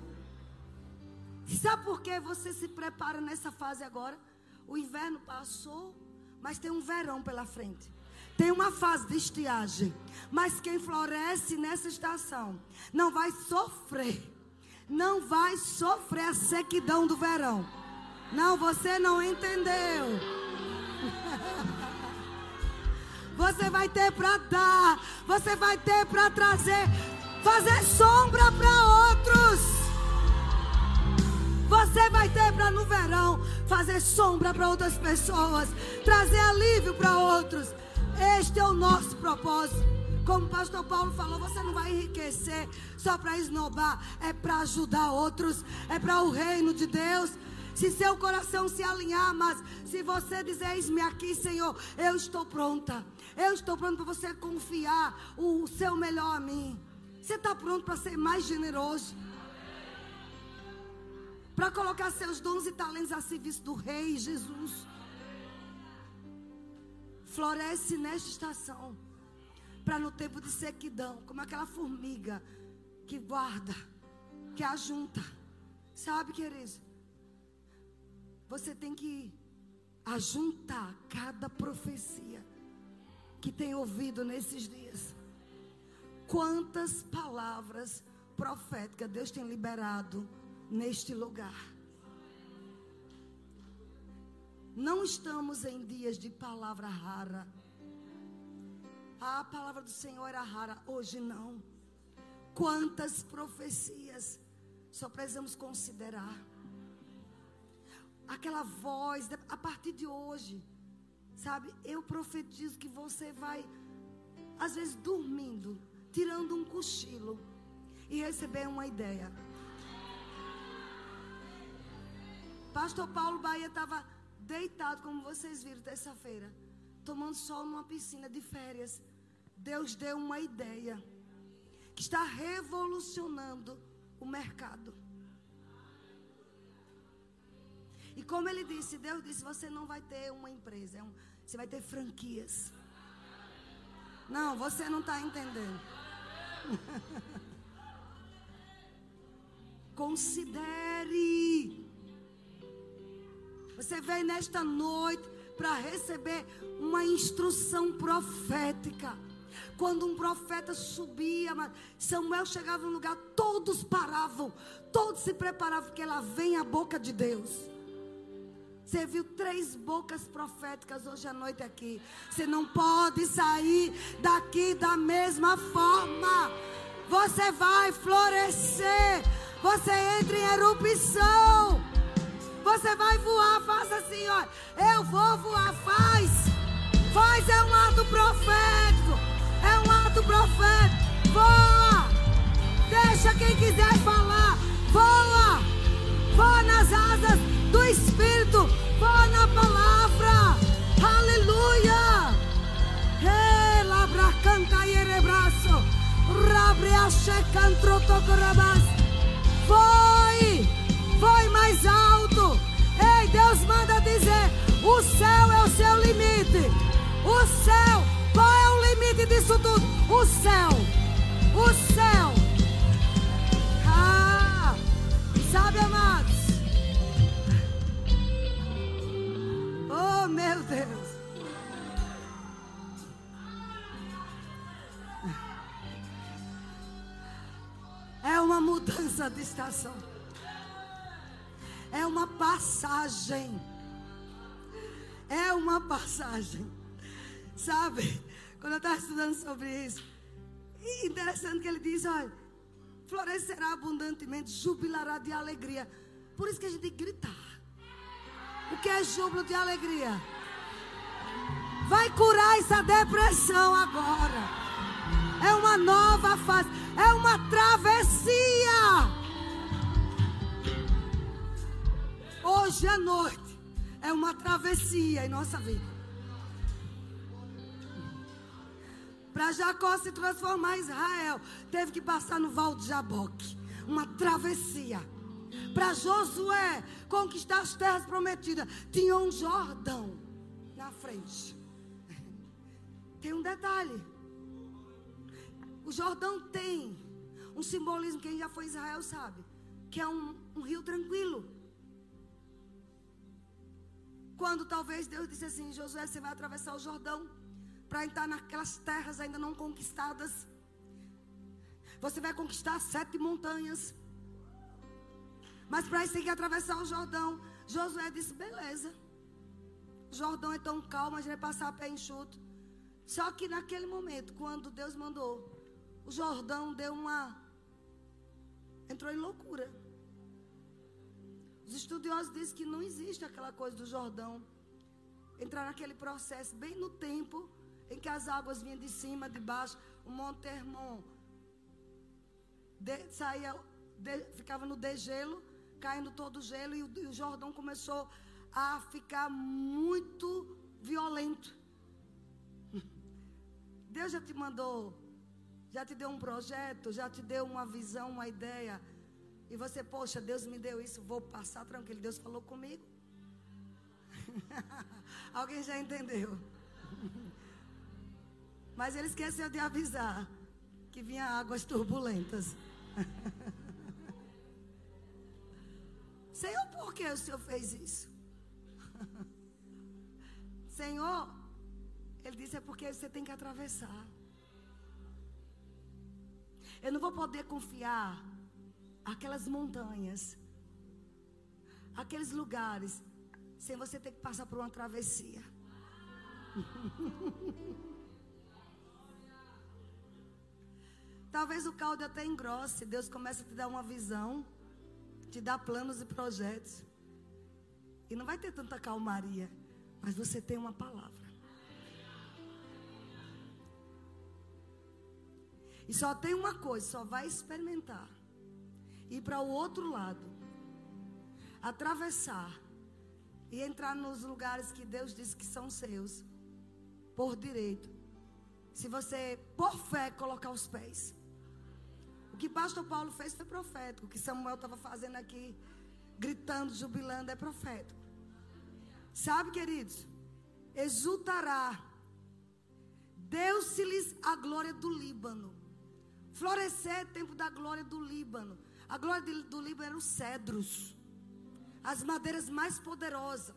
Sabe por que você se prepara nessa fase agora? O inverno passou, mas tem um verão pela frente. Tem uma fase de estiagem. Mas quem floresce nessa estação não vai sofrer. Não vai sofrer a sequidão do verão. Não, você não entendeu. (laughs) Você vai ter para dar, você vai ter para trazer, fazer sombra para outros. Você vai ter para no verão fazer sombra para outras pessoas, trazer alívio para outros. Este é o nosso propósito. Como o pastor Paulo falou, você não vai enriquecer só para esnobar, é para ajudar outros, é para o reino de Deus. Se seu coração se alinhar, mas se você dizer, eis-me aqui, Senhor, eu estou pronta. Eu estou pronto para você confiar o seu melhor a mim. Você está pronto para ser mais generoso? Para colocar seus dons e talentos a serviço do Rei Jesus. Floresce nesta estação. Para no tempo de sequidão, como aquela formiga que guarda, que ajunta. Sabe, queridos? Você tem que ajuntar cada profecia que tem ouvido nesses dias. Quantas palavras proféticas Deus tem liberado neste lugar. Não estamos em dias de palavra rara. A palavra do Senhor era rara, hoje não. Quantas profecias só precisamos considerar aquela voz, a partir de hoje, sabe? Eu profetizo que você vai, às vezes, dormindo, tirando um cochilo e receber uma ideia. Pastor Paulo Bahia estava deitado, como vocês viram terça-feira, tomando sol numa piscina de férias. Deus deu uma ideia que está revolucionando o mercado. E como ele disse, Deus disse: você não vai ter uma empresa, é um, você vai ter franquias. Não, você não está entendendo. (laughs) Considere. Você veio nesta noite para receber uma instrução profética. Quando um profeta subia, Samuel chegava um lugar, todos paravam, todos se preparavam, porque lá vem a boca de Deus. Você viu três bocas proféticas hoje à noite aqui. Você não pode sair daqui da mesma forma. Você vai florescer. Você entra em erupção. Você vai voar. Faça assim, ó. Eu vou voar. Faz. Faz é um ato profético. É um ato profético. Voa. Deixa quem quiser falar. Voa. Voa nas asas Espírito. Voa na palavra. Aleluia. Elabra canta e erebraço. Rabriache cantro tocorabas. Foi. Foi mais alto. Ei, Deus manda dizer: o céu é o seu limite. O céu. Qual é o limite disso tudo? O céu. O céu. Ah, sabe, amados? Meu Deus. É uma mudança de estação. É uma passagem. É uma passagem. Sabe? Quando eu estava estudando sobre isso, interessante que ele diz: olha, florescerá abundantemente, jubilará de alegria. Por isso que a gente tem que gritar. O que é júbilo de alegria? Vai curar essa depressão agora. É uma nova fase. É uma travessia. Hoje à noite é uma travessia em nossa vida. Para Jacó se transformar em Israel, teve que passar no Val de Jaboque. Uma travessia para Josué conquistar as terras prometidas, tinha um Jordão na frente. (laughs) Tem um detalhe. O Jordão tem um simbolismo, quem já foi Israel sabe, que é um, um rio tranquilo. Quando talvez Deus disse assim: Josué, você vai atravessar o Jordão para entrar naquelas terras ainda não conquistadas. Você vai conquistar sete montanhas. Mas para isso tem que atravessar o Jordão. Josué disse: beleza. O Jordão é tão calmo, a gente vai passar a pé enxuto. Só que naquele momento, quando Deus mandou, o Jordão deu uma. entrou em loucura. Os estudiosos dizem que não existe aquela coisa do Jordão entrar naquele processo, bem no tempo em que as águas vinham de cima, de baixo, o Monte Hermon de, saía, de, ficava no degelo caindo todo o gelo e o, e o Jordão começou a ficar muito violento. (laughs) Deus já te mandou, já te deu um projeto, já te deu uma visão, uma ideia. E você, poxa, Deus me deu isso, vou passar tranquilo. Deus falou comigo. (laughs) Alguém já entendeu? (laughs) Mas ele esqueceu de avisar que vinha águas turbulentas. Senhor, por que o Senhor fez isso? (laughs) Senhor, ele disse: é porque você tem que atravessar. Eu não vou poder confiar aquelas montanhas, aqueles lugares, sem você ter que passar por uma travessia. (laughs) Talvez o caldo até engrosse, Deus comece a te dar uma visão te dá planos e projetos. E não vai ter tanta calmaria, mas você tem uma palavra. E só tem uma coisa, só vai experimentar. Ir para o outro lado. Atravessar. E entrar nos lugares que Deus disse que são seus. Por direito. Se você, por fé, colocar os pés. O que pastor Paulo fez foi profético. O que Samuel estava fazendo aqui, gritando, jubilando, é profético. Sabe, queridos? Exultará. Deus-se-lhes a glória do Líbano. Florescer é tempo da glória do Líbano. A glória do Líbano eram os cedros. As madeiras mais poderosas.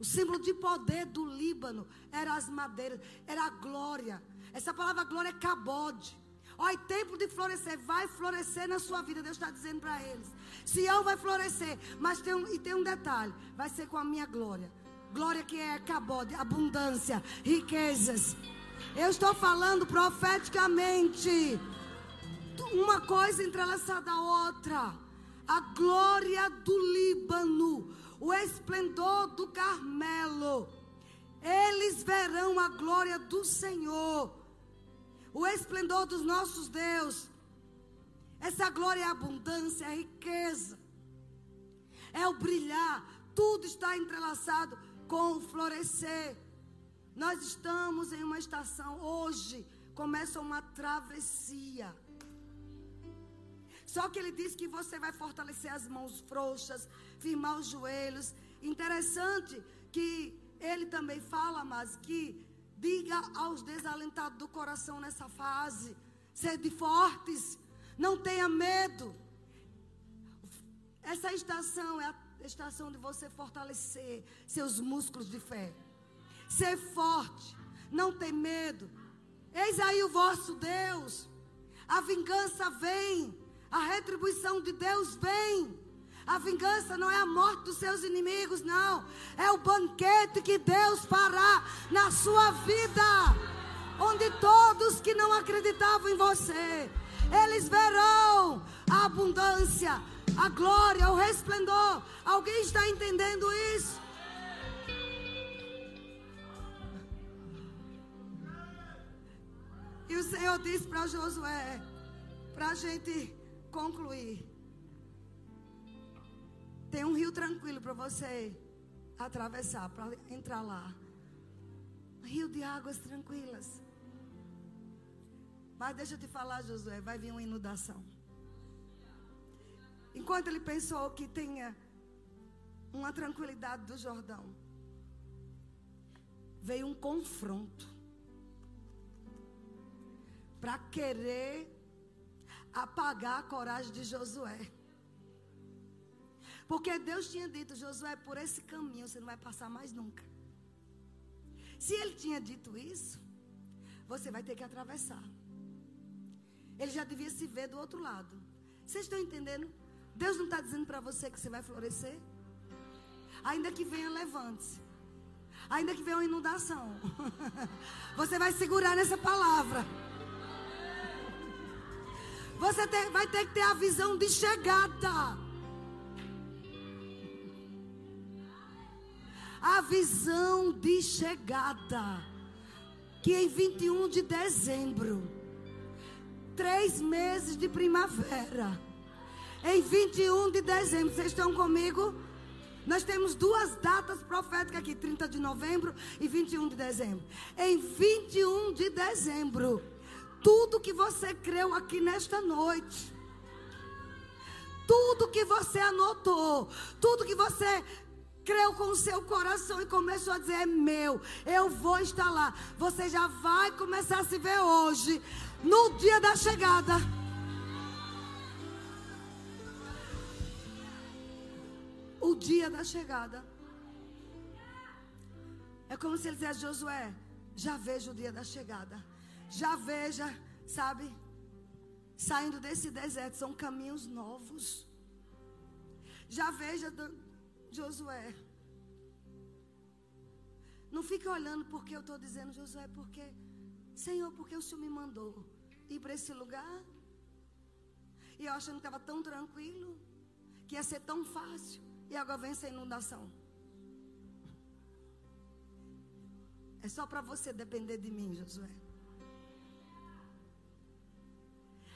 O símbolo de poder do Líbano era as madeiras, era a glória. Essa palavra glória é cabode. Olha, tempo de florescer, vai florescer na sua vida. Deus está dizendo para eles. Sião vai florescer, mas tem um, e tem um detalhe: vai ser com a minha glória. Glória que é cabode, abundância, riquezas. Eu estou falando profeticamente. Uma coisa entrelaçada à outra. A glória do Líbano, o esplendor do Carmelo. Eles verão a glória do Senhor. O esplendor dos nossos Deus. Essa glória é abundância, é riqueza. É o brilhar. Tudo está entrelaçado com o florescer. Nós estamos em uma estação, hoje começa uma travessia. Só que ele diz que você vai fortalecer as mãos frouxas, firmar os joelhos. Interessante que ele também fala, mas que diga aos desalentados do coração nessa fase: sede fortes, não tenha medo. Essa estação é a estação de você fortalecer seus músculos de fé. Ser forte, não ter medo. Eis aí o vosso Deus. A vingança vem, a retribuição de Deus vem. A vingança não é a morte dos seus inimigos, não. É o banquete que Deus fará na sua vida. Onde todos que não acreditavam em você, eles verão a abundância, a glória, o resplendor. Alguém está entendendo isso? E o Senhor disse para Josué, para a gente concluir: tem um rio tranquilo para você atravessar, para entrar lá. Rio de águas tranquilas. Mas deixa eu te falar, Josué, vai vir uma inundação. Enquanto ele pensou que tinha uma tranquilidade do Jordão, veio um confronto para querer apagar a coragem de Josué. Porque Deus tinha dito, Josué, por esse caminho você não vai passar mais nunca. Se ele tinha dito isso, você vai ter que atravessar. Ele já devia se ver do outro lado. Vocês estão entendendo? Deus não está dizendo para você que você vai florescer. Ainda que venha, levante-se. Ainda que venha uma inundação. (laughs) Você vai segurar nessa palavra. Você vai ter que ter a visão de chegada. A visão de chegada. Que em 21 de dezembro, três meses de primavera, em 21 de dezembro, vocês estão comigo? Nós temos duas datas proféticas aqui, 30 de novembro e 21 de dezembro. Em 21 de dezembro, tudo que você creu aqui nesta noite, tudo que você anotou, tudo que você creu com o seu coração e começou a dizer: é meu, eu vou estar lá. Você já vai começar a se ver hoje, no dia da chegada. O dia da chegada. É como se ele dissesse: Josué, já vejo o dia da chegada já veja, sabe? Saindo desse deserto, são caminhos novos. Já veja, Josué. Não fique olhando porque eu estou dizendo, Josué, porque, Senhor, porque o Senhor me mandou ir para esse lugar. E eu achando que estava tão tranquilo, que ia ser tão fácil. E agora vem essa inundação. É só para você depender de mim, Josué.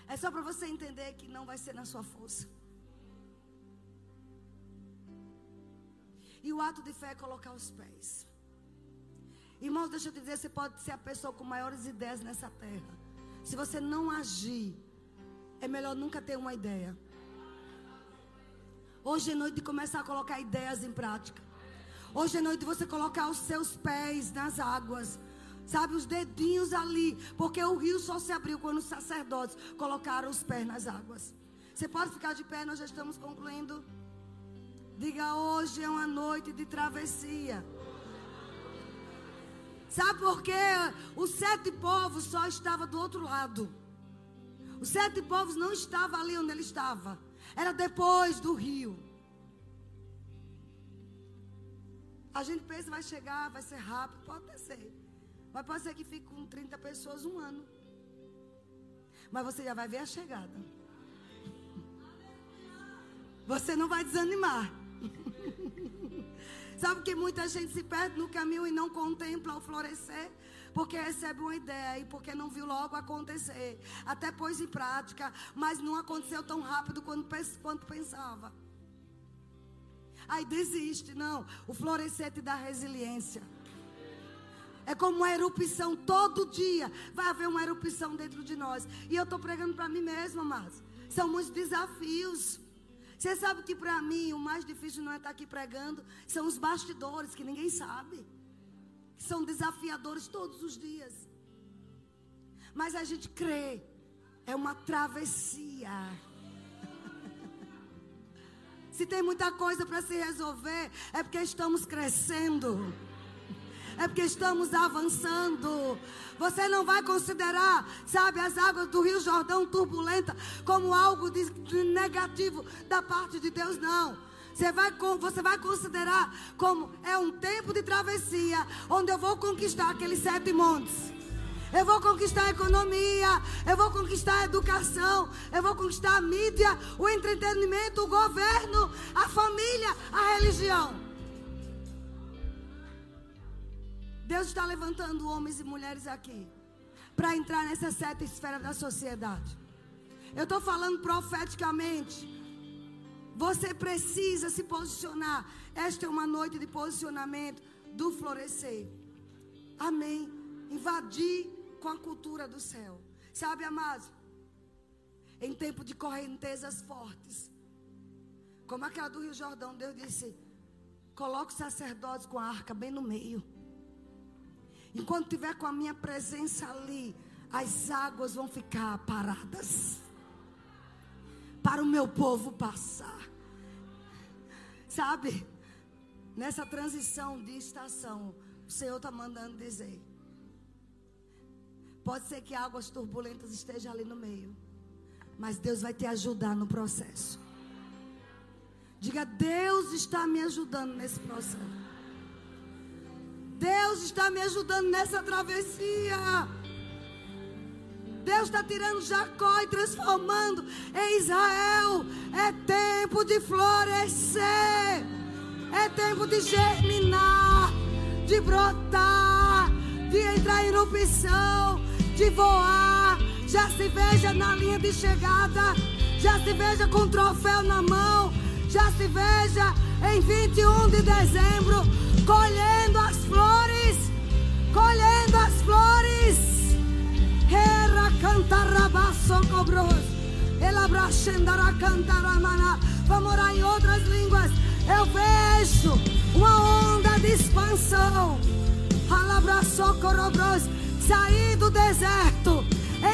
É só para você entender que não vai ser na sua força. E o ato de fé é colocar os pés. Irmãos, deixa eu te dizer, você pode ser a pessoa com maiores ideias nessa terra. Se você não agir, é melhor nunca ter uma ideia. Hoje é noite de começar a colocar ideias em prática. Hoje é noite de você colocar os seus pés nas águas. Sabe, os dedinhos ali. Porque o rio só se abriu quando os sacerdotes colocaram os pés nas águas. Você pode ficar de pé, nós já estamos concluindo. Diga hoje é uma noite de travessia. Sabe por quê? Os sete povos só estavam do outro lado. Os sete povos não estavam ali onde ele estava. Era depois do rio. A gente pensa vai chegar, vai ser rápido, pode ser. Mas pode ser que fique com 30 pessoas um ano. Mas você já vai ver a chegada. Você não vai desanimar. (laughs) Sabe que muita gente se perde no caminho e não contempla o florescer? Porque recebe uma ideia e porque não viu logo acontecer. Até pôs em prática, mas não aconteceu tão rápido quanto, pensava. Aí desiste, não. O florescer te dá resiliência. É como uma erupção todo dia. Vai haver uma erupção dentro de nós. E eu estou pregando para mim mesma, mas são muitos desafios. Você sabe que para mim o mais difícil não é estar aqui pregando, são os bastidores que ninguém sabe. Que são desafiadores todos os dias. Mas a gente crê. É uma travessia. (laughs) Se tem muita coisa para se resolver, é porque estamos crescendo é porque estamos avançando. Você não vai considerar, sabe, as águas do Rio Jordão turbulenta como algo de, negativo da parte de Deus, não. Você vai, você vai considerar como é um tempo de travessia, onde eu vou conquistar aqueles sete montes. Eu vou conquistar a economia, eu vou conquistar a educação, eu vou conquistar a mídia, o entretenimento, o governo, a família, a religião. Deus está levantando homens e mulheres aqui para entrar nessa seta esfera da sociedade. Eu estou falando profeticamente. Você precisa se posicionar. Esta é uma noite de posicionamento do florescer. Amém. Invadir com a cultura do céu. Sabe, amado? Em tempo de correntezas fortes. Como aquela do Rio Jordão, Deus disse: coloque os sacerdotes com a arca bem no meio. Enquanto tiver com a minha presença ali, as águas vão ficar paradas. Para o meu povo passar. Sabe? Nessa transição de estação, o Senhor está mandando dizer. Pode ser que águas turbulentas estejam ali no meio. Mas Deus vai te ajudar no processo. Diga, Deus está me ajudando nesse processo. Deus está me ajudando nessa travessia. Deus está tirando Jacó e transformando em Israel. É tempo de florescer. É tempo de germinar, de brotar, de entrar em erupção, de voar. Já se veja na linha de chegada. Já se veja com troféu na mão. Já se veja em 21 de dezembro colhendo as flores, colhendo as flores. Era cantarabaço cobros, brachendará cantaramana. Vamos orar em outras línguas. Eu vejo uma onda de expansão. Alabraço corobros, sair do deserto,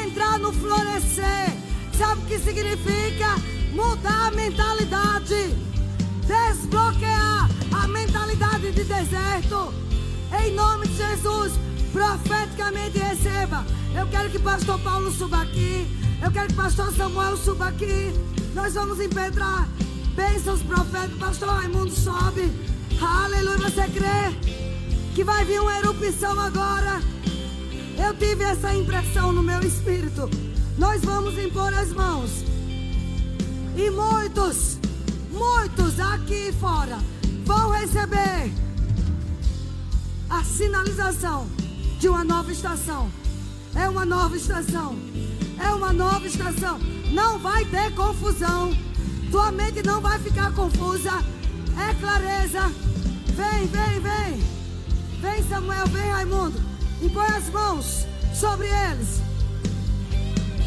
entrar no florescer. Sabe o que significa? Mudar a mentalidade, desbloquear a mentalidade de deserto. Em nome de Jesus, profeticamente receba. Eu quero que pastor Paulo suba aqui. Eu quero que pastor Samuel suba aqui. Nós vamos impetrar bênçãos proféticos. Pastor Raimundo sobe. Aleluia. Você crê que vai vir uma erupção agora? Eu tive essa impressão no meu espírito. Nós vamos impor as mãos. E muitos, muitos aqui fora vão receber a sinalização de uma nova estação. É uma nova estação. É uma nova estação. Não vai ter confusão. Tua mente não vai ficar confusa. É clareza. Vem, vem, vem. Vem, Samuel, vem, Raimundo. Impõe as mãos sobre eles.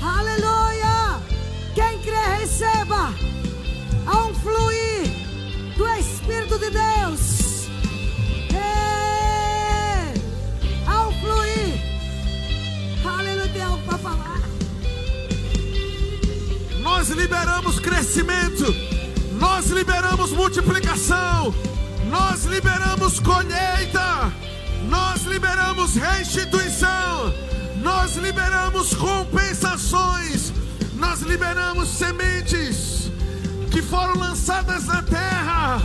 Aleluia. Quem crê, receba. Há um fluir do Espírito de Deus. Ei, ao fluir, aleluia, tem algo para falar. Nós liberamos crescimento, nós liberamos multiplicação, nós liberamos colheita, nós liberamos restituição, nós liberamos compensações, nós liberamos sementes que foram lançadas na terra,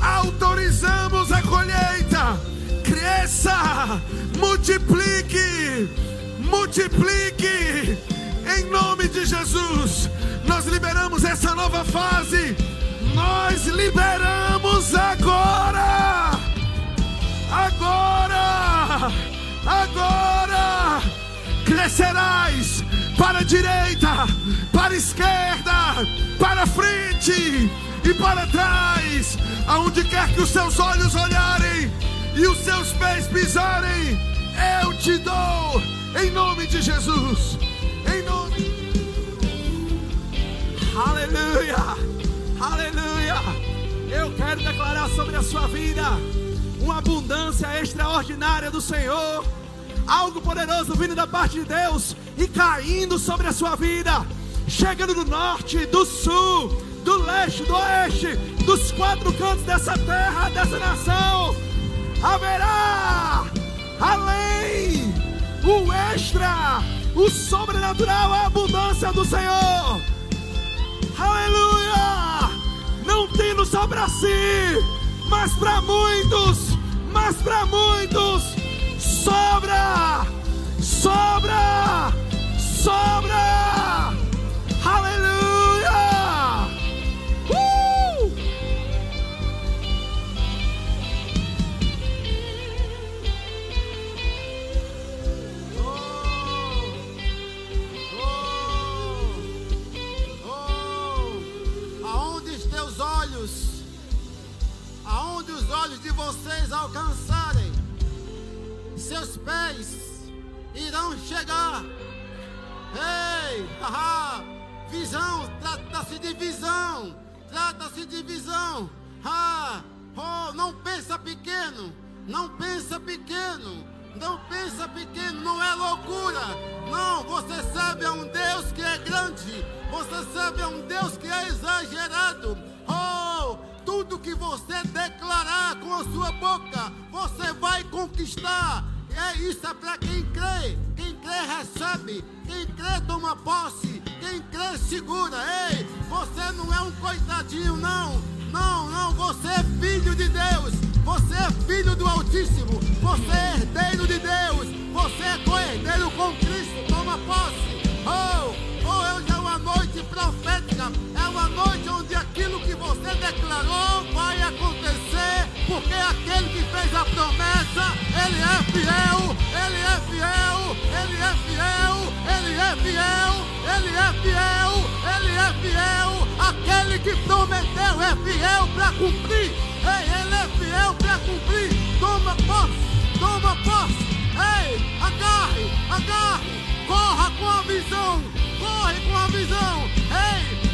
autorizamos a colheita, cresça, multiplique, multiplique, em nome de Jesus. Nós liberamos essa nova fase, nós liberamos agora. Agora, agora crescerás para a direita, para a esquerda, para a frente e para trás, aonde quer que os seus olhos olharem e os seus pés pisarem, eu te dou, em nome de Jesus, em nome. Aleluia, aleluia. Eu quero declarar sobre a sua vida uma abundância extraordinária do Senhor, algo poderoso vindo da parte de Deus e caindo sobre a sua vida, chegando do norte, do sul, do leste, do oeste, dos quatro cantos dessa terra, dessa nação. Haverá além o extra, o sobrenatural, a abundância do Senhor. Aleluia! Não tendo só para si, mas para muitos mas para muitos sobra, sobra, sobra. Aleluia! Uh! Oh, aonde os teus olhos, aonde os olhos de vocês alcançarem, seus pés irão chegar. Ei, haha, visão, trata-se de visão, trata-se de visão. Ah, oh, não pensa pequeno, não pensa pequeno, não pensa pequeno, não é loucura. Não, você sabe é um Deus que é grande, você sabe é um Deus que é exagerado. Oh, tudo que você declarar com a sua boca, você vai conquistar. É isso é para quem crê. Quem crê recebe. Quem crê toma posse. Quem crê segura. Ei, você não é um coitadinho, não. Não, não, você é filho de Deus. Você é filho do Altíssimo. Você é herdeiro de Deus. Você é co-herdeiro com Cristo. Toma posse. Oh, oh, hoje é uma noite profética. É uma noite onde aquilo que você declarou vai acontecer. Porque aquele que fez a promessa, ele é fiel. Ele é fiel. Ele é fiel. Ele é fiel. Ele é fiel. Ele é fiel. Aquele que prometeu é fiel para cumprir. Ei, ele é fiel para cumprir. Toma posse. Toma posse. Ei, agarre, agarre. Corra com a visão. Corre com a visão. Ei,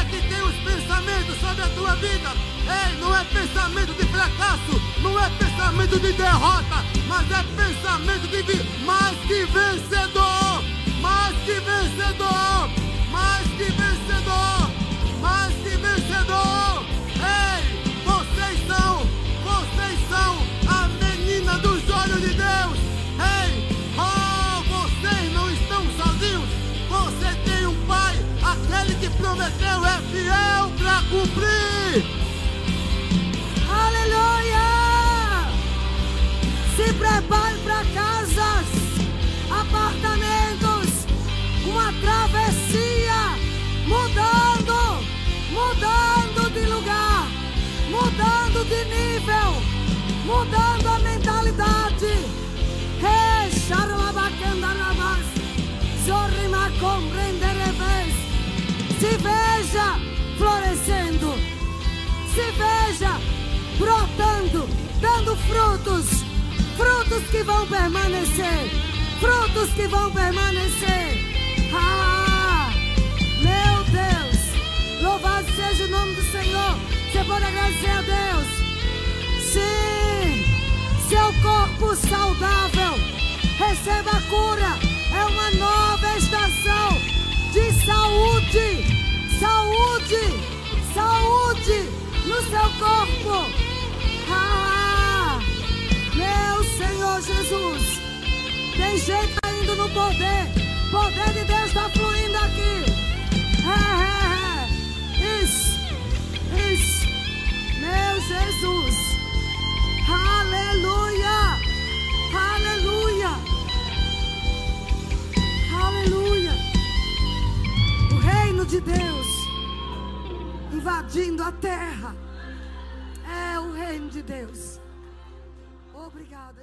é que tem os pensamentos sobre a tua vida. Ei, não é pensamento de fracasso, não é pensamento de derrota, mas é pensamento de vi- mais que vencedor, mais que vencedor, mais que vencedor, mais que cumprir. Aleluia! Se prepare para casas, apartamentos, uma travessia, mudando, mudando de lugar, mudando de nível, mudando a mentalidade. Se veja florescendo se veja brotando, dando frutos, frutos que vão permanecer, frutos que vão permanecer. Ah, meu Deus, louvado seja o nome do Senhor. Você pode agradecer a Deus. Sim, seu corpo saudável, receba a cura. É uma nova estação de saúde, saúde, saúde no seu corpo. Ah, meu Senhor Jesus. Tem gente indo no poder. Poder de Deus está fluindo aqui. É, é, é. Isso. Isso. Meu Jesus. Aleluia. Aleluia. Aleluia. O reino de Deus invadindo a terra. É o reino de Deus. Obrigada.